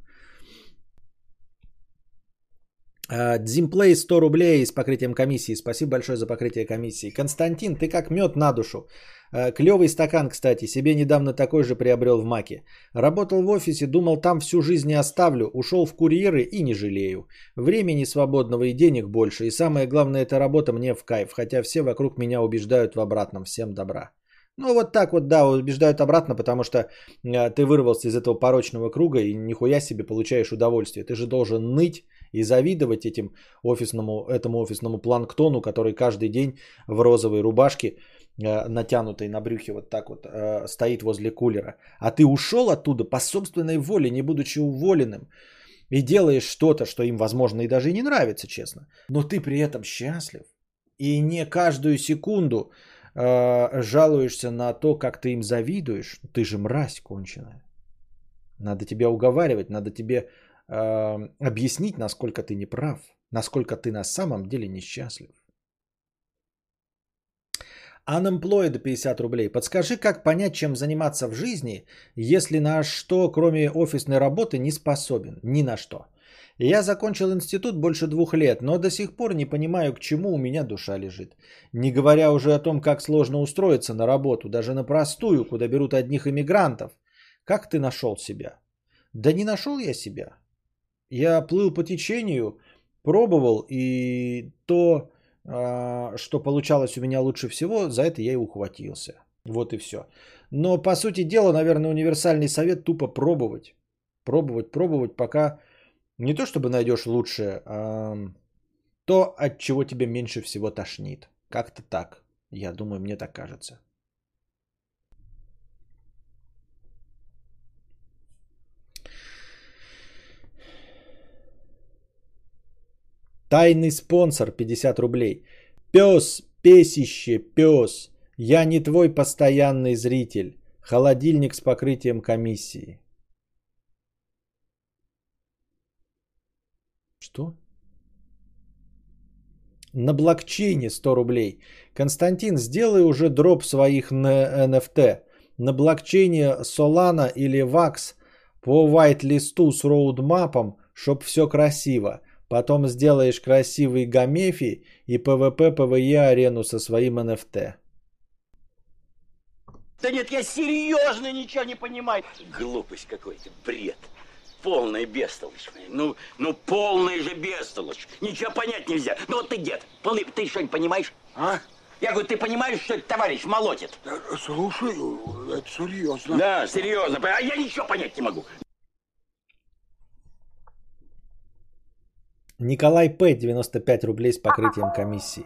Дзимплей 100 рублей с покрытием комиссии. Спасибо большое за покрытие комиссии. Константин, ты как мед на душу. А, Клевый стакан, кстати, себе недавно такой же приобрел в Маке. Работал в офисе, думал, там всю жизнь не оставлю. Ушел в курьеры и не жалею. Времени свободного и денег больше. И самое главное, эта работа мне в кайф. Хотя все вокруг меня убеждают в обратном. Всем добра. Ну вот так вот, да, убеждают обратно, потому что э, ты вырвался из этого порочного круга и нихуя себе получаешь удовольствие. Ты же должен ныть и завидовать этим офисному, этому офисному планктону, который каждый день в розовой рубашке, э, натянутой на брюхе вот так вот, э, стоит возле кулера. А ты ушел оттуда по собственной воле, не будучи уволенным. И делаешь что-то, что им, возможно, и даже и не нравится, честно. Но ты при этом счастлив. И не каждую секунду э, жалуешься на то, как ты им завидуешь. Ты же мразь конченая. Надо тебя уговаривать, надо тебе э, объяснить, насколько ты неправ, насколько ты на самом деле несчастлив. Unemployed 50 рублей. Подскажи, как понять, чем заниматься в жизни, если на что, кроме офисной работы, не способен? Ни на что. Я закончил институт больше двух лет, но до сих пор не понимаю, к чему у меня душа лежит. Не говоря уже о том, как сложно устроиться на работу, даже на простую, куда берут одних иммигрантов. Как ты нашел себя? Да не нашел я себя. Я плыл по течению, пробовал, и то, а, что получалось у меня лучше всего, за это я и ухватился. Вот и все. Но, по сути дела, наверное, универсальный совет тупо пробовать. Пробовать, пробовать, пока не то чтобы найдешь лучшее, а то, от чего тебе меньше всего тошнит. Как-то так. Я думаю, мне так кажется. Тайный спонсор 50 рублей. Пес, песище, пес. Я не твой постоянный зритель. Холодильник с покрытием комиссии. Что? На блокчейне 100 рублей. Константин, сделай уже дроп своих на NFT. На блокчейне Solana или VAX по white листу с роудмапом, чтоб все красиво. Потом сделаешь красивый гамефи и PvP PvE арену со своим NFT. Да нет, я серьезно ничего не понимаю. Глупость какой-то, бред. Полная бестолочь. Ну, ну полная же бестолочь. Ничего понять нельзя. Ну вот ты дед, полный, ты что-нибудь понимаешь? А? Я говорю, ты понимаешь, что этот товарищ молотит? Слушай, это серьезно. Да, серьезно. А я ничего понять не могу. Николай П. 95 рублей с покрытием комиссии.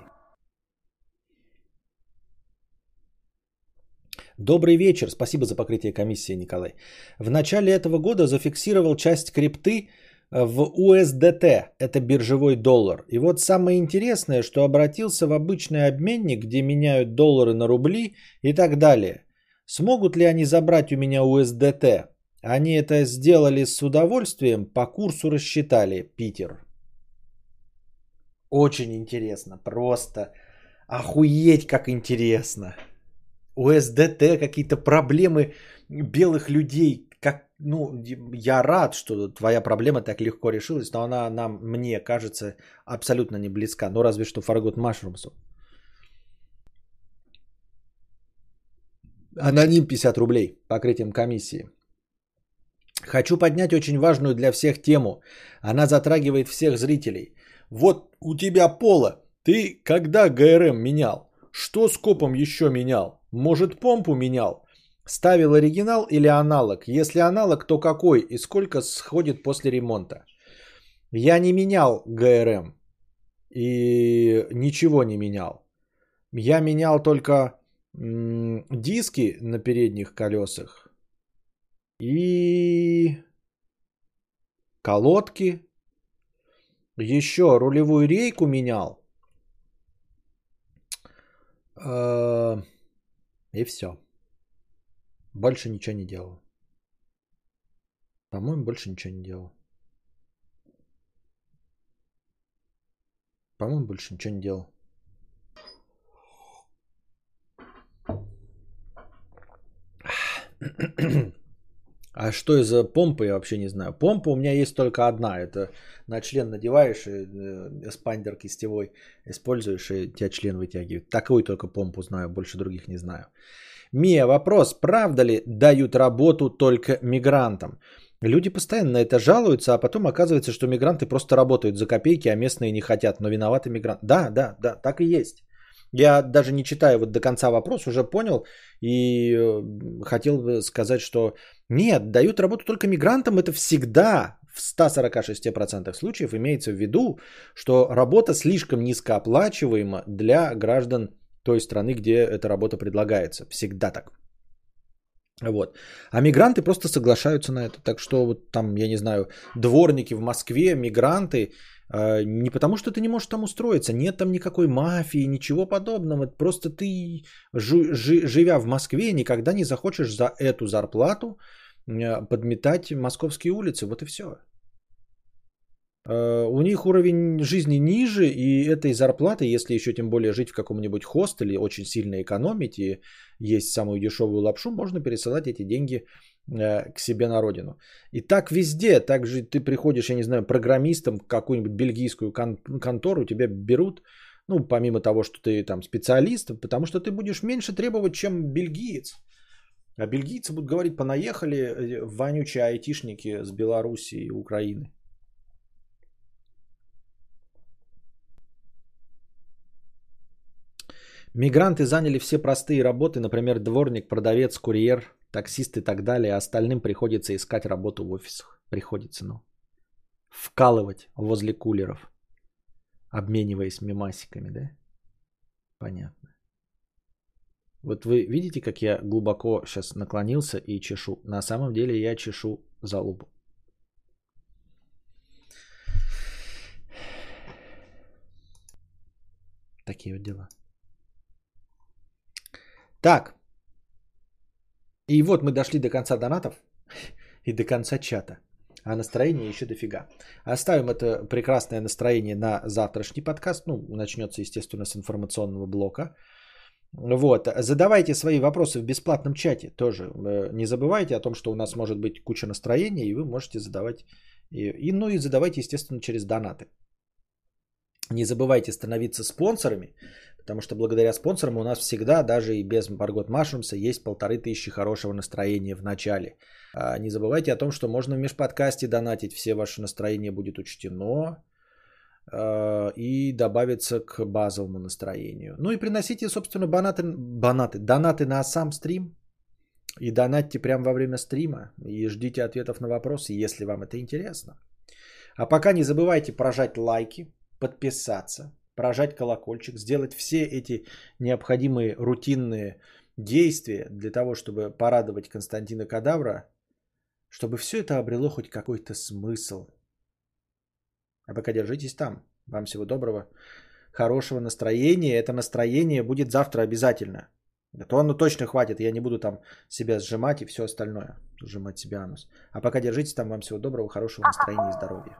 Добрый вечер, спасибо за покрытие комиссии, Николай. В начале этого года зафиксировал часть крипты э, в USDT, это биржевой доллар. И вот самое интересное, что обратился в обычный обменник, где меняют доллары на рубли и так далее. Смогут ли они забрать у меня USDT? Они это сделали с удовольствием, по курсу рассчитали, Питер. Очень интересно, просто охуеть как интересно. УСДТ, какие-то проблемы белых людей. Как, ну, я рад, что твоя проблема так легко решилась, но она нам, мне кажется, абсолютно не близка. Ну, разве что Фаргот Машрумсу. Аноним 50 рублей покрытием комиссии. Хочу поднять очень важную для всех тему. Она затрагивает всех зрителей. Вот у тебя пола. Ты когда ГРМ менял? Что с копом еще менял? Может помпу менял? Ставил оригинал или аналог? Если аналог, то какой и сколько сходит после ремонта? Я не менял ГРМ и ничего не менял. Я менял только диски на передних колесах и колодки. Еще рулевую рейку менял. Э, и все. Больше ничего не делал. По-моему, больше ничего не делал. По-моему, больше ничего не делал. А что из-за помпы, я вообще не знаю. Помпа у меня есть только одна. Это на член надеваешь, и э, эспандер кистевой используешь, и тебя член вытягивает. Такую только помпу знаю, больше других не знаю. Мия, вопрос. Правда ли дают работу только мигрантам? Люди постоянно на это жалуются, а потом оказывается, что мигранты просто работают за копейки, а местные не хотят, но виноваты мигранты. Да, да, да, так и есть. Я даже не читаю вот до конца вопрос, уже понял и э, хотел бы сказать, что нет, дают работу только мигрантам, это всегда в 146% случаев имеется в виду, что работа слишком низкооплачиваема для граждан той страны, где эта работа предлагается. Всегда так. Вот. А мигранты просто соглашаются на это. Так что вот там, я не знаю, дворники в Москве, мигранты, не потому что ты не можешь там устроиться, нет там никакой мафии, ничего подобного. Просто ты, живя в Москве, никогда не захочешь за эту зарплату э, подметать московские улицы. Вот и все. Э, у них уровень жизни ниже, и этой зарплаты, если еще тем более жить в каком-нибудь хостеле, очень сильно экономить и есть самую дешевую лапшу, можно пересылать эти деньги к себе на родину. И так везде, так же ты приходишь, я не знаю, программистом в какую-нибудь бельгийскую кон- контору, тебя берут, ну, помимо того, что ты там специалист, потому что ты будешь меньше требовать, чем бельгиец. А бельгийцы будут говорить, понаехали э, вонючие айтишники с Беларуси и Украины. Мигранты заняли все простые работы, например, дворник, продавец, курьер, таксист и так далее. А остальным приходится искать работу в офисах. Приходится, ну. Вкалывать возле кулеров. Обмениваясь мемасиками, да? Понятно. Вот вы видите, как я глубоко сейчас наклонился и чешу. На самом деле я чешу залупу. Такие вот дела. Так. И вот мы дошли до конца донатов и до конца чата. А настроение еще дофига. Оставим это прекрасное настроение на завтрашний подкаст. Ну, начнется, естественно, с информационного блока. Вот. Задавайте свои вопросы в бесплатном чате тоже. Э, Не забывайте о том, что у нас может быть куча настроения, и вы можете задавать. И, ну и задавайте, естественно, через донаты. Не забывайте становиться спонсорами, потому что благодаря спонсорам у нас всегда, даже и без Маргот Машрумса, есть полторы тысячи хорошего настроения в начале. А Не забывайте о том, что можно в межподкасте донатить, все ваше настроение будет учтено э, и добавится к базовому настроению. Ну и приносите, собственно, банаты, банаты, донаты на сам стрим и донатьте прямо во время стрима и ждите ответов на вопросы, если вам это интересно. А пока не забывайте прожать лайки, подписаться, прожать колокольчик, сделать все эти необходимые рутинные действия для того, чтобы порадовать Константина Кадавра, чтобы все это обрело хоть какой-то смысл. А пока держитесь там. Вам всего доброго, хорошего настроения. Это настроение будет завтра обязательно. То оно точно хватит, я не буду там себя сжимать и все остальное. Сжимать себе анус. А пока держитесь там, вам всего доброго, хорошего настроения и здоровья.